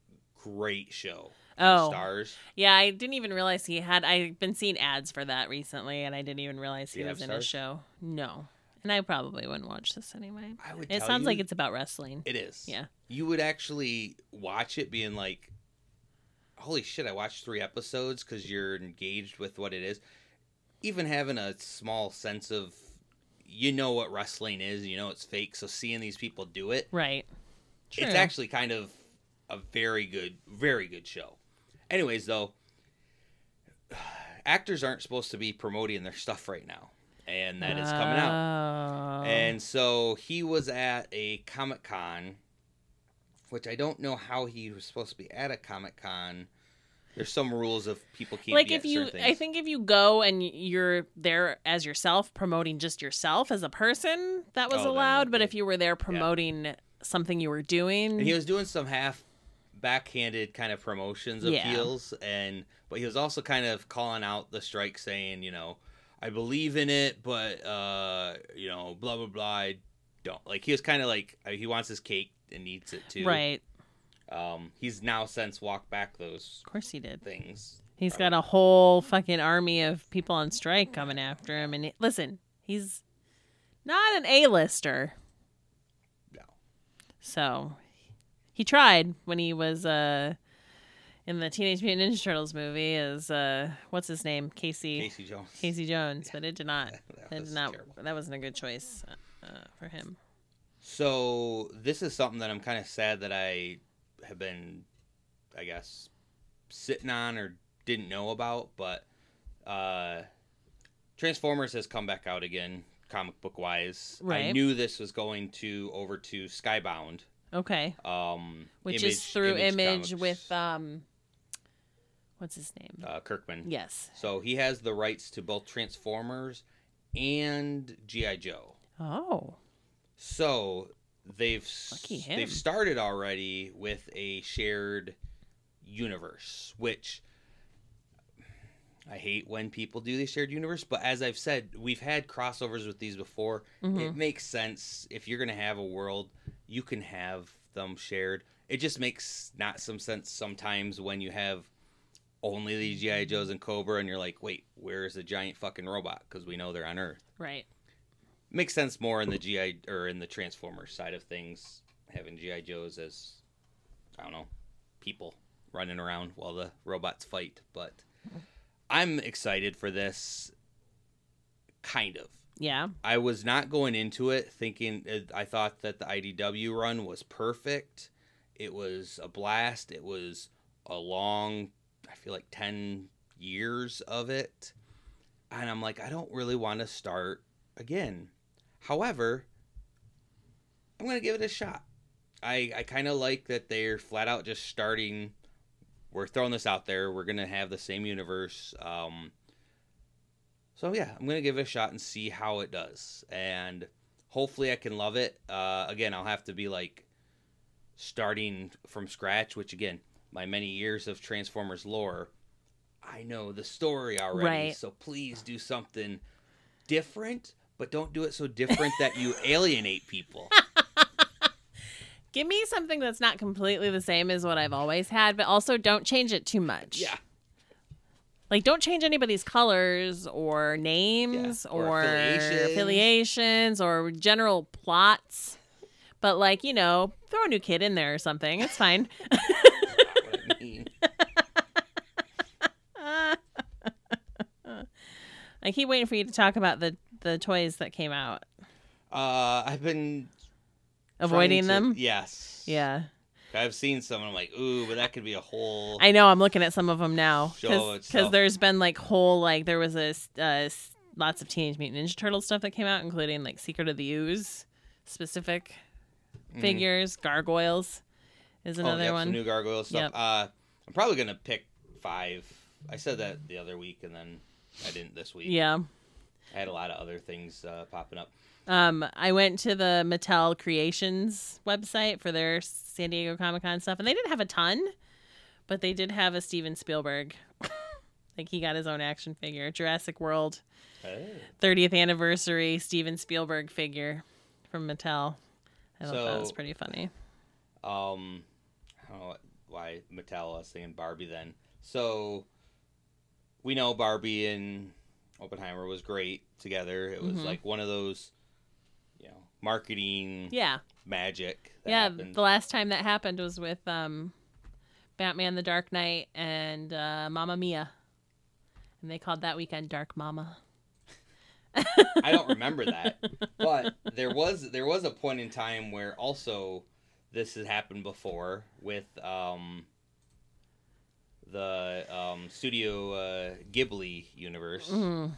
great show. Oh, Stars. yeah. I didn't even realize he had. I've been seeing ads for that recently, and I didn't even realize he was in a show. No, and I probably wouldn't watch this anyway. I would. It sounds you, like it's about wrestling. It is. Yeah. You would actually watch it, being like, "Holy shit!" I watched three episodes because you're engaged with what it is. Even having a small sense of, you know what wrestling is, you know it's fake. So seeing these people do it, Right. True. it's actually kind of a very good, very good show. Anyways, though, actors aren't supposed to be promoting their stuff right now, and that is coming out. Oh. And so he was at a Comic Con, which I don't know how he was supposed to be at a Comic Con. There's some rules of people can't like if you i think if you go and you're there as yourself promoting just yourself as a person that was Oh, allowed but if you were there promoting something you were doing and he was doing some half backhanded kind of promotions of Yeah. heels, and but he was also kind of calling out the strike, saying, you know, I believe in it, but uh, you know, blah blah blah. I don't like. He was kind of like uh, he wants his cake and eats it too. right Um, he's now since walked back those of course he did things. he's got a whole fucking army of people on strike coming after him and listen he's not an a-lister No. so he tried when he was uh in the teenage mutant ninja turtles movie as uh what's his name casey Casey Jones. Casey Jones, but it did not. That That was did not. terrible. That wasn't a good choice uh, for him. So this is something that I'm kind of sad that I have been, I guess, sitting on or didn't know about. But uh, Transformers has come back out again, comic book wise. Right. I knew this was going to over to Skybound, Okay, um, which Image- is through Image, Comics, with um, what's his name? uh, Kirkman. yes. So he has the rights to both Transformers and GI Joe. Oh, So they've they've started already with a shared universe, which I hate when people do the shared universe. But as I've said, we've had crossovers with these before. Mhm. It makes sense if you're gonna have a world, you can have them shared. It just makes not some sense sometimes when you have only the GI Joes and Cobra, and you're like, wait, where's the giant fucking robot? Because we know they're on Earth right. Makes sense more in the GI or in the Transformers side of things, having GI Joes as I don't know people running around while the robots fight. But I'm excited for this. Kind of. Yeah. I was not going into it thinking. uh, I thought that the IDW run was perfect. It was a blast. It was a long. I feel like ten years of it, and I'm like, I don't really want to start again. However, I'm gonna give it a shot. I I kind of like that they're flat out just starting. We're throwing this out there. We're gonna have the same universe. Um, so yeah, I'm gonna give it a shot and see how it does, and hopefully I can love it. Uh, again, I'll have to be like starting from scratch, which again, my many years of Transformers lore, I know the story already. Right. So please do something different, but don't do it so different that you alienate people. Give me something that's not completely the same as what I've always had, but also don't change it too much. Yeah. Like, don't change anybody's colors or names Yeah, or or, affiliations. affiliations or general plots. But, like, you know, throw a new kid in there or something. It's fine. Not what I mean. I keep waiting for you to talk about the, the toys that came out. Uh, I've been Avoiding to- them? Yes. Yeah. I've seen some. and I'm like, ooh, but that could be a whole. I know. I'm looking at some of them now because there's been like whole like there was a uh, lots of Teenage Mutant Ninja Turtle stuff that came out, including like Secret of the Ooze specific Mhm. figures. Gargoyles is another Oh, another yep, some one. new gargoyle stuff. Yep. Uh, I'm probably gonna pick five. I said that the other week, and then I didn't this week. yeah. I had a lot of other things uh, popping up. Um, I went to the Mattel Creations website for their San Diego Comic Con stuff, and they didn't have a ton, but they did have a Steven Spielberg. like he got his own action figure, Jurassic World 30th anniversary Steven Spielberg figure from Mattel. I thought that was pretty funny. Um, I don't know why Mattel. I was thinking Barbie then. So we know Barbie and Oppenheimer was great together. It was Mhm. like one of those, you know, marketing Yeah, magic. That yeah. happened. The last time that happened was with um, Batman: The Dark Knight and uh, Mamma Mia, and they called that weekend Dark Mama. I don't remember that, but there was there was a point in time where also this has happened before with um the um studio uh, Ghibli universe. Mm.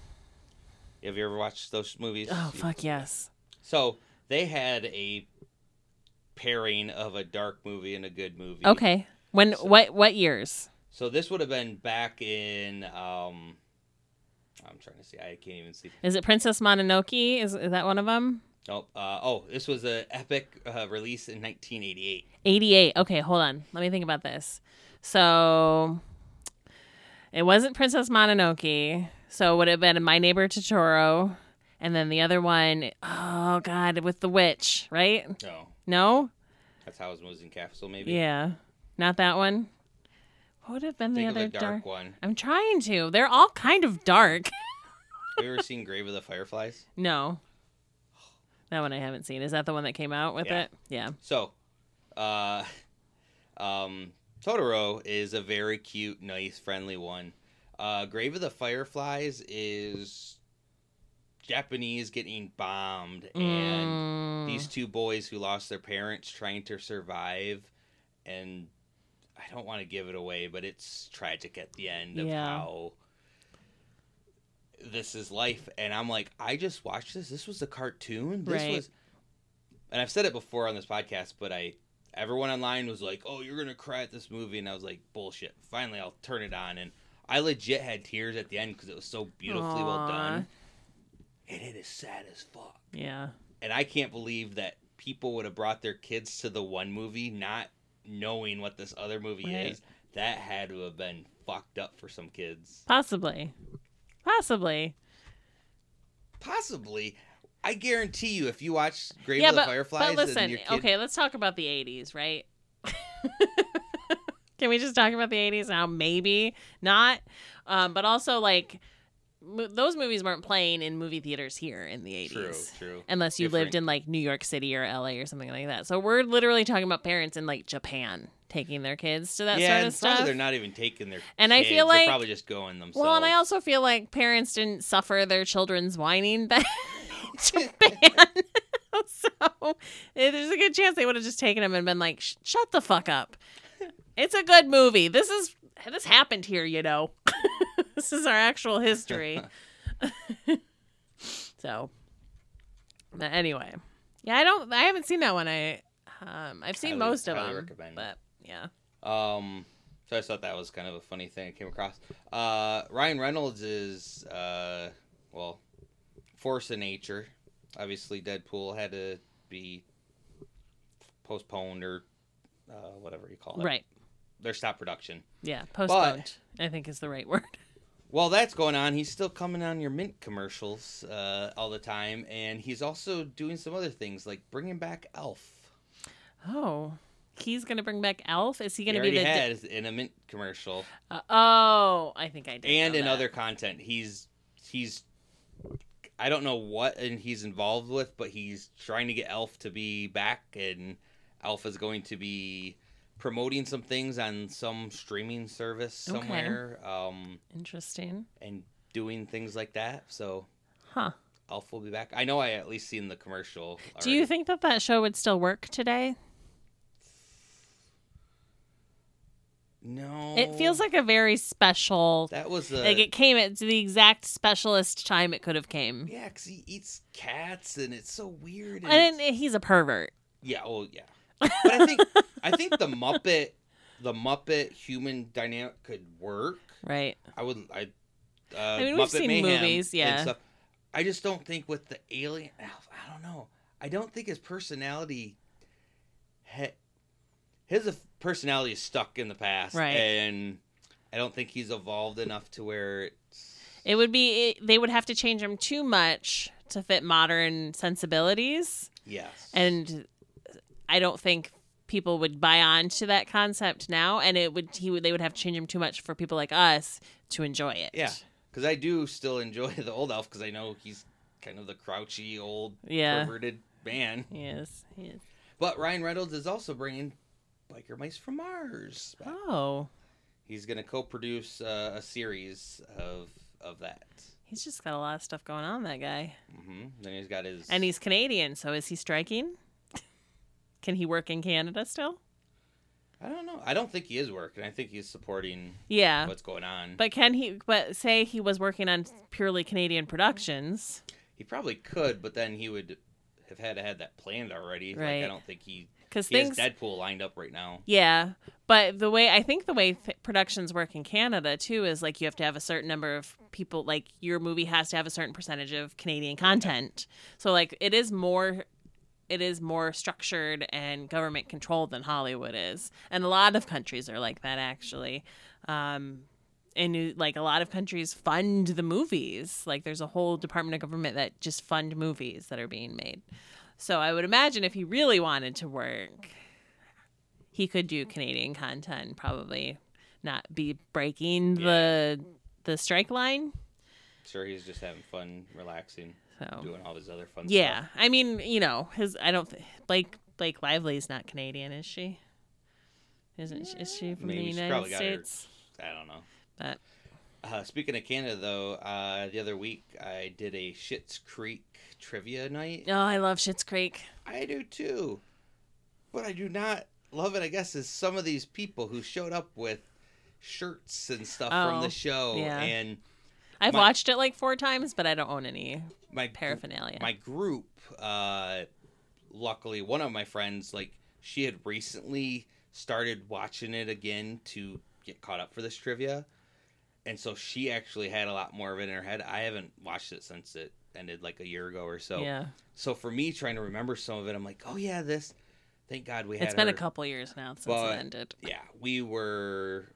Have you ever watched those movies? Oh fuck yes. So they had a pairing of a dark movie and a good movie. Okay. When So- what what years? So this would have been back in um I'm trying to see. I can't even see. Is it Princess Mononoke? Is is that one of them? Nope. Uh, oh, this was an epic uh, release in 1988. 88. Okay, hold on. Let me think about this. So it wasn't Princess Mononoke. So it would have been My Neighbor Totoro. And then the other one, oh God, with the witch, right? No, No? that's Howl's Moving Castle. Maybe. Yeah. Not that one. What would have been the Think of other dark, dark? one. I'm trying to. They're all kind of dark. Have you ever seen Grave of the Fireflies? no. That one I haven't seen. Is that the one that came out with Yeah. it? Yeah. So, uh, um, Totoro is a very cute, nice, friendly one. Uh, Grave of the Fireflies is Japanese getting bombed, and Mm. these two boys who lost their parents trying to survive. And I don't want to give it away, but it's tragic at the end of Yeah. how this is life. And I'm like, I just watched this. This was a cartoon. This Right. was, and I've said it before on this podcast, but I, everyone online was like, "Oh, you're gonna cry at this movie," and I was like, "Bullshit." Finally, I'll turn it on, and I legit had tears at the end because it was so beautifully well done, and it is sad as fuck. Yeah. And I can't believe that people would have brought their kids to the one movie not knowing what this other movie Right. is. That had to have been fucked up for some kids. Possibly. Possibly. Possibly. I guarantee you, if you watch Grave yeah, of the but, Fireflies, but and listen, your kid, okay, let's talk about the 80s, right? Can we just talk about the 80s now? Maybe not. Um, but also, like, mo- those movies weren't playing in movie theaters here in the 80s. true, true. Unless you lived in like New York City or LA or something like that. So we're literally talking about parents in like Japan taking their kids to that yeah, sort of probably stuff. they're not even taking their. And I kids. feel They're like- probably just going themselves. Well, and I also feel like parents didn't suffer their children's whining back in Japan. so eh, there's a good chance they would have just taken him and been like, "Shut the fuck up! It's a good movie. This is this happened here, you know. this is our actual history." so, but anyway, yeah, I don't. I haven't seen that one. I um, I've seen Highly- most of them, recommend. but yeah. Um, so I thought that was kind of a funny thing I came across. Uh, Ryan Reynolds is, uh, well, force of nature. Obviously, Deadpool had to be postponed or uh, whatever you call it. Right. Their stop production. Yeah, postponed. I think is the right word. While that's going on, he's still coming on your Mint commercials uh, all the time, and he's also doing some other things like bringing back ALF. Oh, he's gonna bring back ALF. Is he He gonna be the? has in a Mint commercial. Uh, oh, I think I did. and in that. other content he's he's i don't know what and he's involved with but he's trying to get ALF to be back and ALF is going to be promoting some things on some streaming service Okay. somewhere um Interesting. and doing things like that so Huh. ALF will be back. I know I at least seen the commercial. Do you think that that show would still work today? No. It feels like a very special. that was a like it came at the exact specialist time it could have came. yeah, because he eats cats and it's so weird. And And he's a pervert. yeah, oh yeah. But I think I think the Muppet, the Muppet human dynamic could work. Right. I would. I. Uh, I mean, we've seen Mayhem movies, yeah. I just don't think with the alien. I don't know. I don't think his personality. His personality is stuck in the past, Right. And I don't think he's evolved enough to where it's. It would be it, they would have to change him too much to fit modern sensibilities, Yes. and I don't think people would buy on to that concept now. And it would he would they would have to change him too much for people like us to enjoy it. Yeah. because I do still enjoy the old ALF because I know he's kind of the crouchy old Yeah. perverted man. He is. But Ryan Reynolds is also bringing Biker Mice from Mars. back. Oh, He's going to co-produce uh, a series of of that. he's just got a lot of stuff going on. That guy, hmm Then he's got his and he's Canadian. So is he striking? Can he work in Canada still? I don't know. I don't think he is working. I think he's supporting Yeah. what's going on. But can he? But say he was working on purely Canadian productions. he probably could, but then he would have had to have that planned already. Like Right. I don't think he Because things, has Deadpool lined up right now. yeah. But the way I think the way th- productions work in Canada too is like you have to have a certain number of people. Like your movie has to have a certain percentage of Canadian content. So like it is more. It is more structured and government controlled than Hollywood is, and a lot of countries are like that actually. Um, and like a lot of countries fund the movies. Like there's a whole department of government that just fund movies that are being made. So I would imagine if he really wanted to work, he could do Canadian content, probably not be breaking the the strike line. Sure, he's just having fun, relaxing, So doing all his other fun stuff. yeah, stuff. I mean, you know, his I don't th- Blake Blake Lively's not Canadian, is she? Isn't she, is she from Maybe the United got her- States? I don't know. But Uh, speaking of Canada, though, uh, the other week I did a Schitt's Creek trivia night. oh, I love Schitt's Creek. I do too, but I do not love it. I guess is some of these people who showed up with shirts and stuff from Oh, the show, yeah. and I've My- watched it like four times, but I don't own any my paraphernalia. my group. Uh, luckily, one of my friends, like she had recently started watching it again to get caught up for this trivia, and so she actually had a lot more of it in her head. I haven't watched it since it ended like a year ago or so. yeah, So for me, trying to remember some of it, I'm like, oh yeah, this. Thank God we had. it's been a couple years now since But- it ended. Yeah, we were.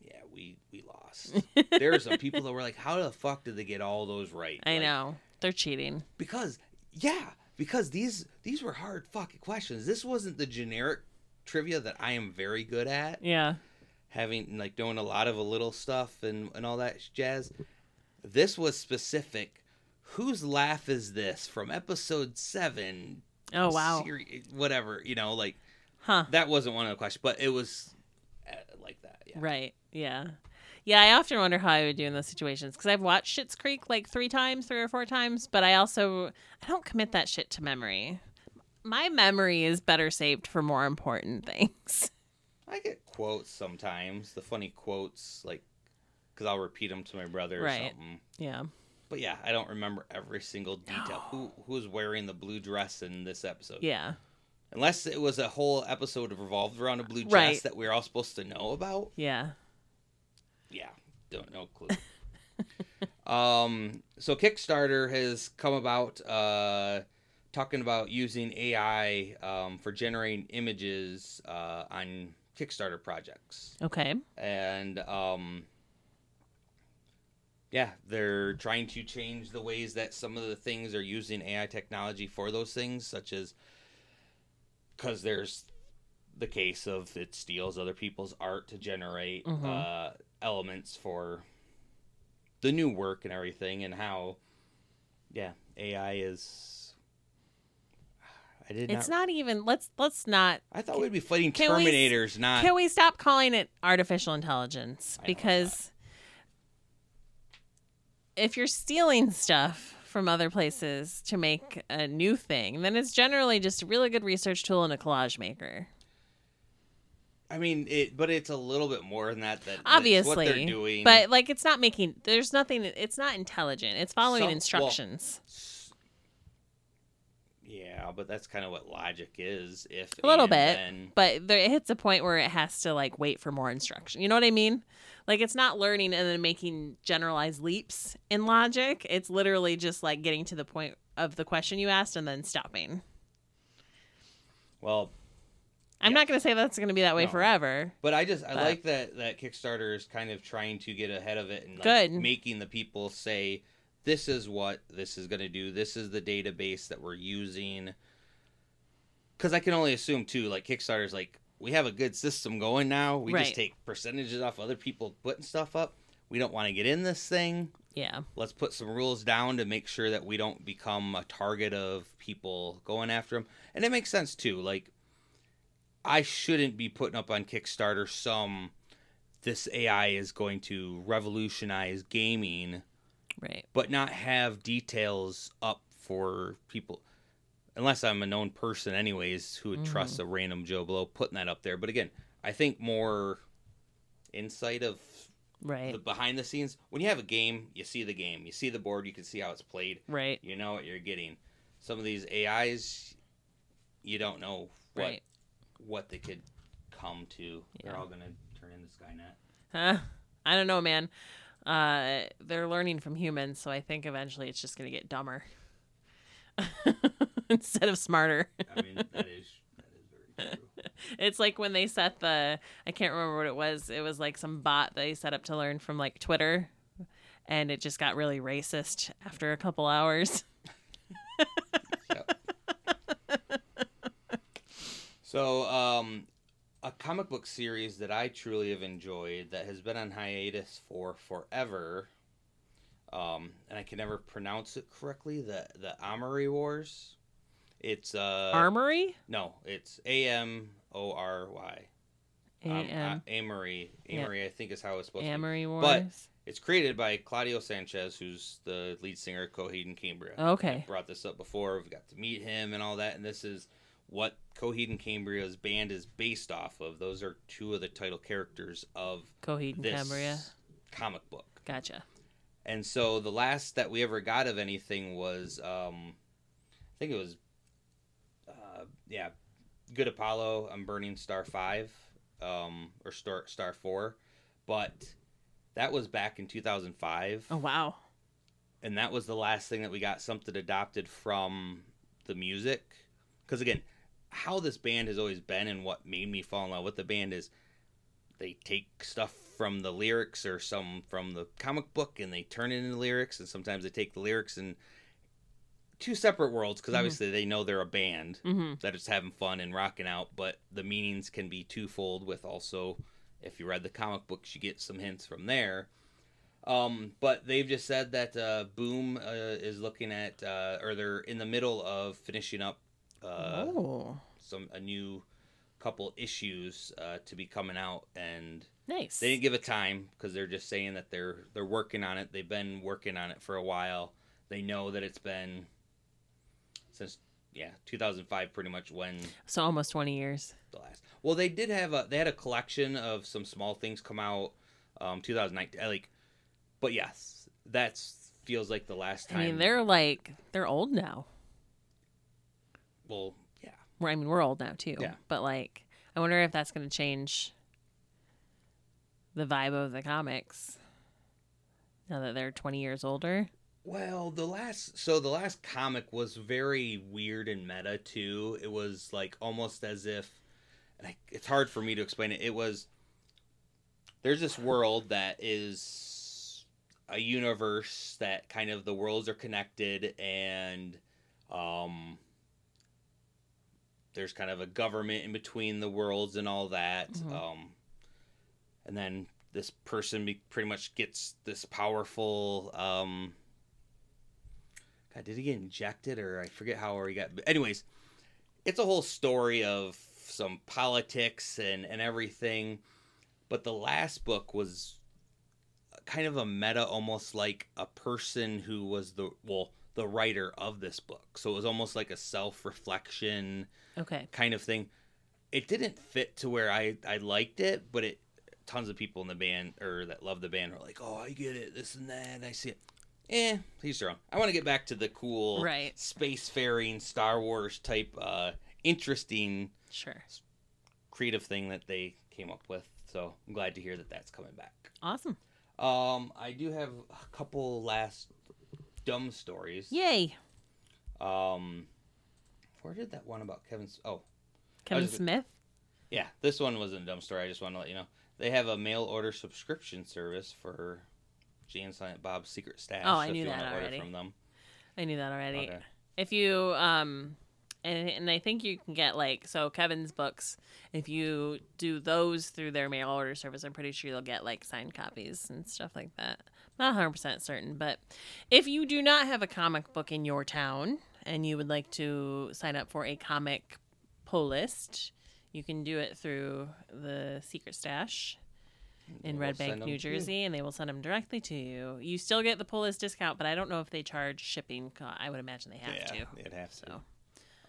Yeah, we we lost. there were some people that were like, "How the fuck did they get all those right?" I Like, know they're cheating. because yeah, because these these were hard fucking questions. This wasn't the generic trivia that I am very good at, Yeah, having like doing a lot of a little stuff and and all that jazz. This was specific. Whose laugh is this from episode seven? Oh wow. seri- whatever you know, like Huh. that wasn't one of the questions, but it was uh, like that. Yeah. Right. Yeah. Yeah, I often wonder how I would do in those situations because I've watched Schitt's Creek like three times, three or four times, but I also I don't commit that shit to memory. My memory is better saved for more important things. I get quotes sometimes, the funny quotes, like, because I'll repeat them to my brother or Right. something. Yeah. But yeah, I don't remember every single detail. Who who's wearing the blue dress in this episode? Yeah. Unless it was a whole episode revolved around a blue dress Right. that we are all supposed to know about. Yeah. Yeah, don't know clue. um, so Kickstarter has come about uh, talking about using AI um, for generating images uh, on Kickstarter projects. Okay. and um yeah they're trying to change the ways that some of the things are using ai technology for those things such as because there's the case of it steals other people's art to generate Mhm. uh elements for the new work and everything and how yeah ai is i did It's not, not even let's let's not i thought we'd be fighting Can we terminators not Can we stop calling it artificial intelligence? Because if you're stealing stuff from other places to make a new thing, then it's generally just a really good research tool and a collage maker. I mean, it, but it's a little bit more than that. That Obviously, what they're doing. but like it's not making. There's nothing. It's not intelligent. It's following Some- instructions. S- Yeah, but that's kind of what logic is. If A little bit. then- but there, it hits a point where it has to like wait for more instruction. You know what I mean? Like it's not learning and then making generalized leaps in logic. It's literally just like getting to the point of the question you asked and then stopping. well, I'm not going to say that's going to be that way No. forever. but I just I But- like that that Kickstarter is kind of trying to get ahead of it and like Good. making the people say this is what this is going to do. This is the database that we're using. Because I can only assume too, like Kickstarter's like we have a good system going now. We Right. just take percentages off other people putting stuff up. We don't want to get in this thing. Yeah. let's put some rules down to make sure that we don't become a target of people going after them and it makes sense too like i shouldn't be putting up on kickstarter some this ai is going to revolutionize gaming Right. but not have details up for people unless i'm a known person anyways who would trust a random joe blow putting that up there but again i think more insight of Right. the behind the scenes when you have a game you see the game you see the board you can see how it's played right. you know what you're getting some of these ais you don't know what Right. what they could come to they're all gonna turn into skynet Huh? I don't know, man. Uh, they're learning from humans, so I think eventually it's just going to get dumber instead of smarter. i mean that is that is very true It's like when they set the I can't remember what it was. It was like some bot they set up to learn from like Twitter and it just got really racist after a couple hours. so um a comic book series that i truly have enjoyed that has been on hiatus for forever um and i can never pronounce it correctly the the amory wars it's uh Armory? No, it's A M O R Y. Um, A-M- Amory. Yeah. Amory, I think is how it's supposed to be. Amory Wars. But- It's created by Claudio Sanchez, who's the lead singer of Coheed and Cambria. Okay. I brought this up before. We've got to meet him and all that, and this is what Coheed and Cambria's band is based off of. Those are two of the title characters of Coheed and Cambria. comic book. Gotcha. And so the last that we ever got of anything was, um, I think it was, uh, yeah, Good Apollo. I'm burning Star Five, um, or Star Star Four, but that was back in 2005, Oh wow. and that was the last thing that we got something adopted from the music. Because again, how this band has always been, and what made me fall in love with the band is they take stuff from the lyrics or some from the comic book and they turn it into lyrics and sometimes they take the lyrics and two separate worlds because Mhm. obviously they know they're a band hmm that is having fun and rocking out but the meanings can be twofold with also if you read the comic books you get some hints from there. Um, but they've just said that uh, boom uh, is looking at uh, or they're in the middle of finishing up uh, oh, some a new couple issues uh, to be coming out and nice. they didn't give a time because they're just saying that they're they're working on it they've been working on it for a while they know that it's been since yeah 2005 pretty much when so almost 20 years. the last well they did have a they had a collection of some small things come out um 2019 uh, like but yes that's feels like the last time I mean, they're like they're old now. well I mean, we're old now too. Yeah. But like, I wonder if that's going to change the vibe of the comics now that they're 20 years older. Well, the last so the last comic was very weird and meta too. It was like almost as if and it's hard for me to explain it. It was there's this world that is a universe that kind of the worlds are connected and um there's kind of a government in between the worlds and all that. Mhm. Um and then this person be, pretty much gets this powerful um God, did he get injected or I forget how or he got. But anyways, it's a whole story of some politics and and everything. But the last book was kind of a meta, almost like a person who was the well, the writer of this book. So it was almost like a self-reflection Okay. kind of thing. It didn't fit to where I I liked it, but it tons of people in the band or that love the band were like, "Oh, I get it, this and that." I see it. Eh, he's wrong. I want to get back to the cool Right. spacefaring Star Wars type uh interesting Sure. creative thing that they came up with. So, I'm glad to hear that that's coming back. Awesome. Um, I do have a couple last dumb stories. Yay. Um, where did that one about Kevin's? Oh, Kevin Smith. yeah, this one wasn't a dumb story. I just want to let you know they have a mail order subscription service for Jay and Silent Bob's Secret Stash. Oh, I if knew you that already. Order from them. I knew that already. Okay. If you um and, and I think you can get like so Kevin's books if you do those through their mail order service I'm pretty sure you'll get like signed copies and stuff like that. Not 100% certain, but if you do not have a comic book in your town and you would like to sign up for a comic pull list, you can do it through the Secret Stash in Red Bank, New. Jersey, and they will send them directly to you. You still get the pull list discount, but I don't know if they charge shipping. I would imagine they have yeah, to. they'd have to.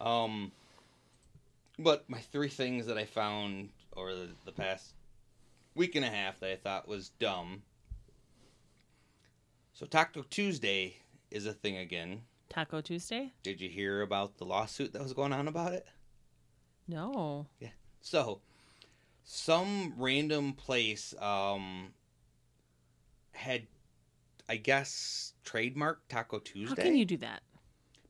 So Um, but my three things that I found over the, the past week and a half that I thought was dumb. So Taco Tuesday is a thing again. Taco Tuesday? Did you hear about the lawsuit that was going on about it? No. Yeah. So, some random place um had, I guess, trademark Taco Tuesday How can you do that?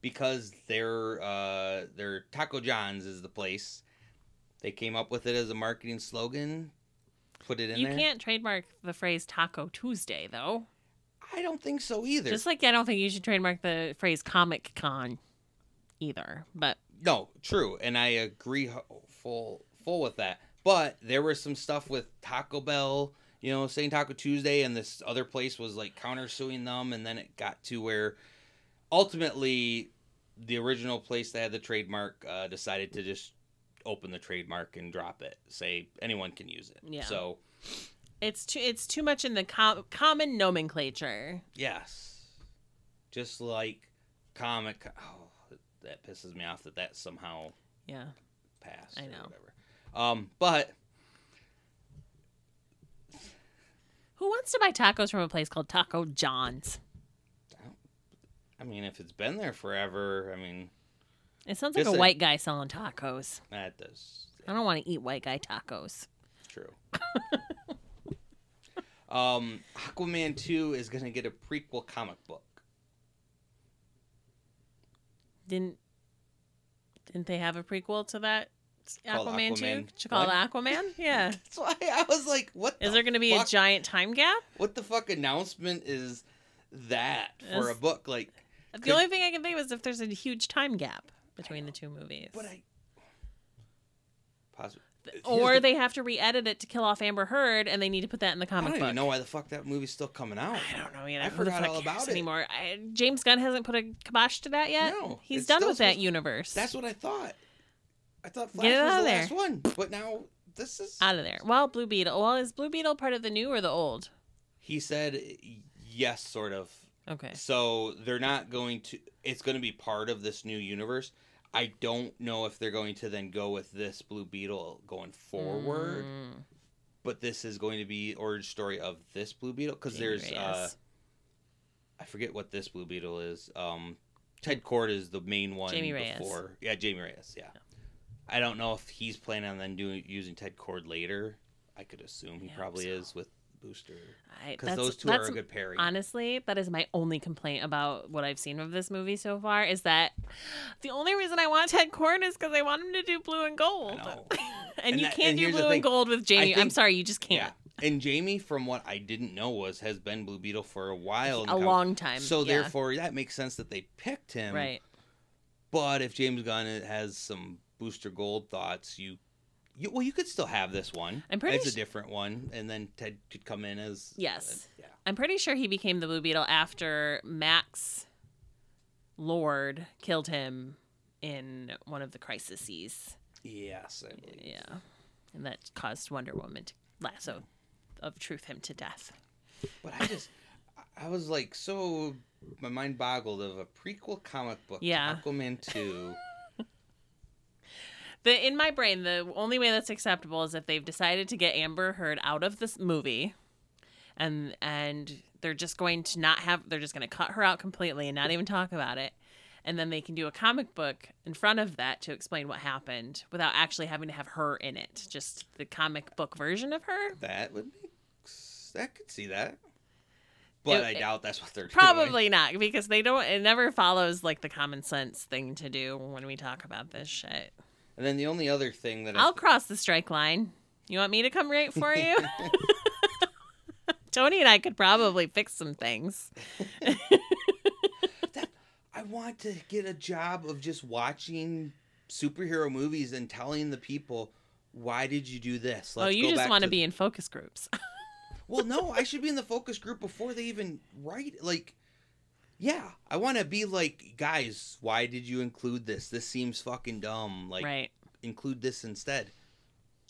because their uh their Taco John's is the place. They came up with it as a marketing slogan. Put it in You there. can't trademark the phrase Taco Tuesday, though. I don't think so either. Just like I don't think you should trademark the phrase Comic Con either. But No, true, and I agree full full with that. But there was some stuff with Taco Bell, you know, saying Taco Tuesday, and this other place was like countersuing them, and then it got to where ultimately the original place that had the trademark uh, decided to just open the trademark and drop it, say anyone can use it. Yeah. So it's too it's too much in the com- common nomenclature. yes, just like comic. Oh, that pisses me off that that somehow Yeah. passed. I know. Whatever. Um, but Who wants to buy tacos from a place called Taco John's? I mean, if it's been there forever, I mean, It sounds like a- white guy selling tacos. that does I don't want to eat white guy tacos. true. um, Aquaman two is gonna get a prequel comic book. Didn't didn't they have a prequel to that Aquaman, Aquaman 2? Called? Aquaman? Yeah. That's why I was like, "What? Is the there going to be a fuck? giant time gap? What the fuck announcement is that for a book? Like, The Could- only thing I can think of is if there's a huge time gap between the two movies. but I. Possibly. Or they have to re-edit it to kill off Amber Heard, and they need to put that in the comic book. I don't book. even know why the fuck that movie's still coming out. I don't know yet. I forgot all about it. anymore. I, James Gunn hasn't put a kibosh to that yet. No, he's done with that universe. That's what I thought. I thought Flash Get was the there. last one, but now this is. out of there. Well, Blue Beetle. Well, is Blue Beetle part of the new or the old? He said yes, sort of. Okay. So they're not going to. It's going to be part of this new universe. I don't know if they're going to then go with this Blue Beetle going forward, Mm, but this is going to be origin story of this Blue Beetle because there's uh, I forget what this Blue Beetle is. Um, Ted Kord is the main one. Jamie Reyes. before. Yeah, Jamie Reyes. Yeah. I don't know if he's planning on then doing using Ted Kord later. I could assume he I probably so. is with Booster because those two are a good pairing. Honestly, that is my only complaint about what I've seen of this movie so far. Is that the only reason I want Ted Kord is because I want him to do blue and gold, and, And you that- can't and do blue and gold with Jamie. I'm sorry, you just can't. Yeah. And Jamie, from what I didn't know, was has been Blue Beetle for a while. A long time. So yeah. therefore, that makes sense that they picked him. right? But if James Gunn has some Booster Gold thoughts, you, you well, you could still have this one. I'm pretty It's a different one, and then Ted could come in as uh, Yes. yeah. I'm pretty sure he became the Blue Beetle after Max Lord killed him in one of the crises. Yes, I believe. Yeah, and that caused Wonder Woman to lasso of truth him to death. But I just, I was like so my mind boggled of a prequel comic book Yeah. Aquaman 2. The in my brain, the only way that's acceptable is if they've decided to get Amber Heard out of this movie, and and they're just going to not have they're just going to cut her out completely and not even talk about it, and then they can do a comic book in front of that to explain what happened without actually having to have her in it, just the comic book version of her. that would s- I could see that. But It- I doubt that's what they're doing. Probably not because they don't. It never follows like the common sense thing to do when we talk about this shit. And then the only other thing that I I'll cross the strike line. You want me to come right for you? Tony and I could probably fix some things. I want to get a job of just watching superhero movies and telling the people why did you do this? oh, Let's you go just want to be in focus groups. Well, no, I should be in the focus group before they even write. Like, yeah, I want to be like, guys, why did you include this? This seems fucking dumb. Like, right. include this instead.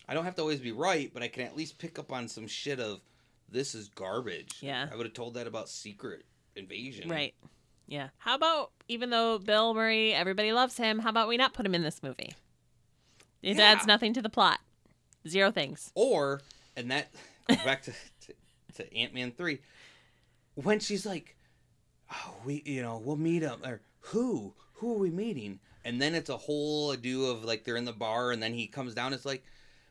I don't have to always be right, but I can at least pick up on some shit of this is garbage. Yeah. I would have told that about Secret Invasion. Right. Yeah. How about even though Bill Murray, everybody loves him, how about we not put him in this movie? It Yeah. adds nothing to the plot. Zero things. Or, and that goes back to, to, to Ant Man 3, when she's like, oh, we, you know, we'll meet up or who? Who are we meeting? And then it's a whole ado of like they're in the bar, and then he comes down. It's like,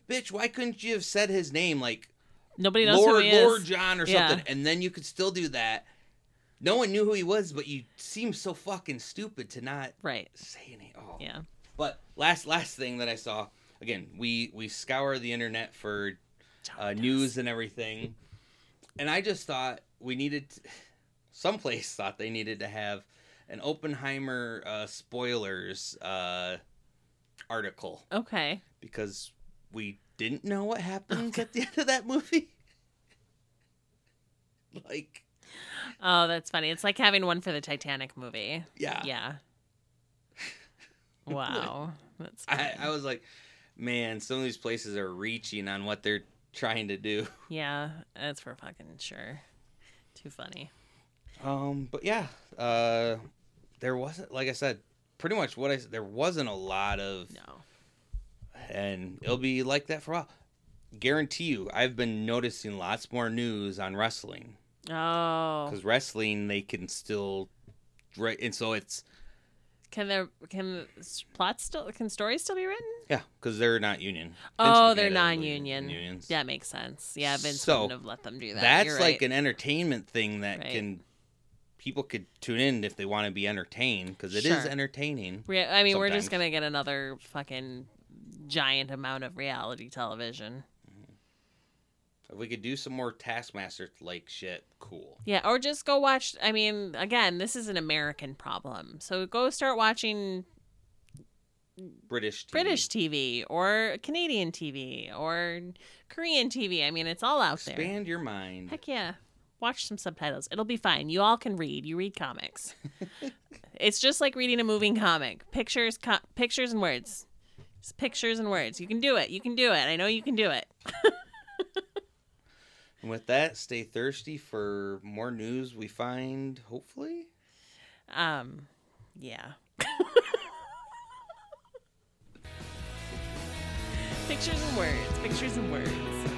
bitch, why couldn't you have said his name like Nobody knows Lord who he Lord is. John or Yeah. something, and then you could still do that. No one knew who he was, but you seem so fucking stupid to not Right. say any. Oh, Yeah. But last last thing that I saw again, we we scour the internet for uh, news and everything, and I just thought we needed. To, someplace thought they needed to have an Oppenheimer uh, spoilers uh, article Okay. because we didn't know what happens at the end of that movie. like, Oh, that's funny. It's like having one for the Titanic movie. yeah, Yeah. Wow. That's I. I was like, man, some of these places are reaching on what they're trying to do. Yeah, that's for fucking sure. Too funny. Um, but yeah, uh, there wasn't, like I said, pretty much what I there wasn't a lot of, No. and it'll be like that for a while. Guarantee you, I've been noticing lots more news on wrestling Oh. because wrestling they can still, right, and so it's Can there can plots still can stories still be written? yeah, because they're not union. Oh, they're non-union. unions. That makes sense. Yeah, Vince So, wouldn't have let them do that. That's You're like an entertainment thing that Right. can people could tune in if they want to be entertained because it is Sure. entertaining. Rea- I mean, we're just gonna get another fucking giant amount of reality television. Mm-hmm. If we could do some more Taskmaster like shit, cool. Yeah, or just go watch. I mean, again, this is an American problem, so go start watching British TV. British TV or Canadian TV or Korean TV. I mean, it's all out there. Expand your mind. Heck yeah. Watch some subtitles. It'll be fine. You all can read. You read comics. it's just like reading a moving comic. Pictures, co- pictures and words. Just pictures and words. You can do it. You can do it. I know you can do it. And with that, stay thirsty for more news we find, hopefully. Um, yeah. pictures and words. Pictures and words.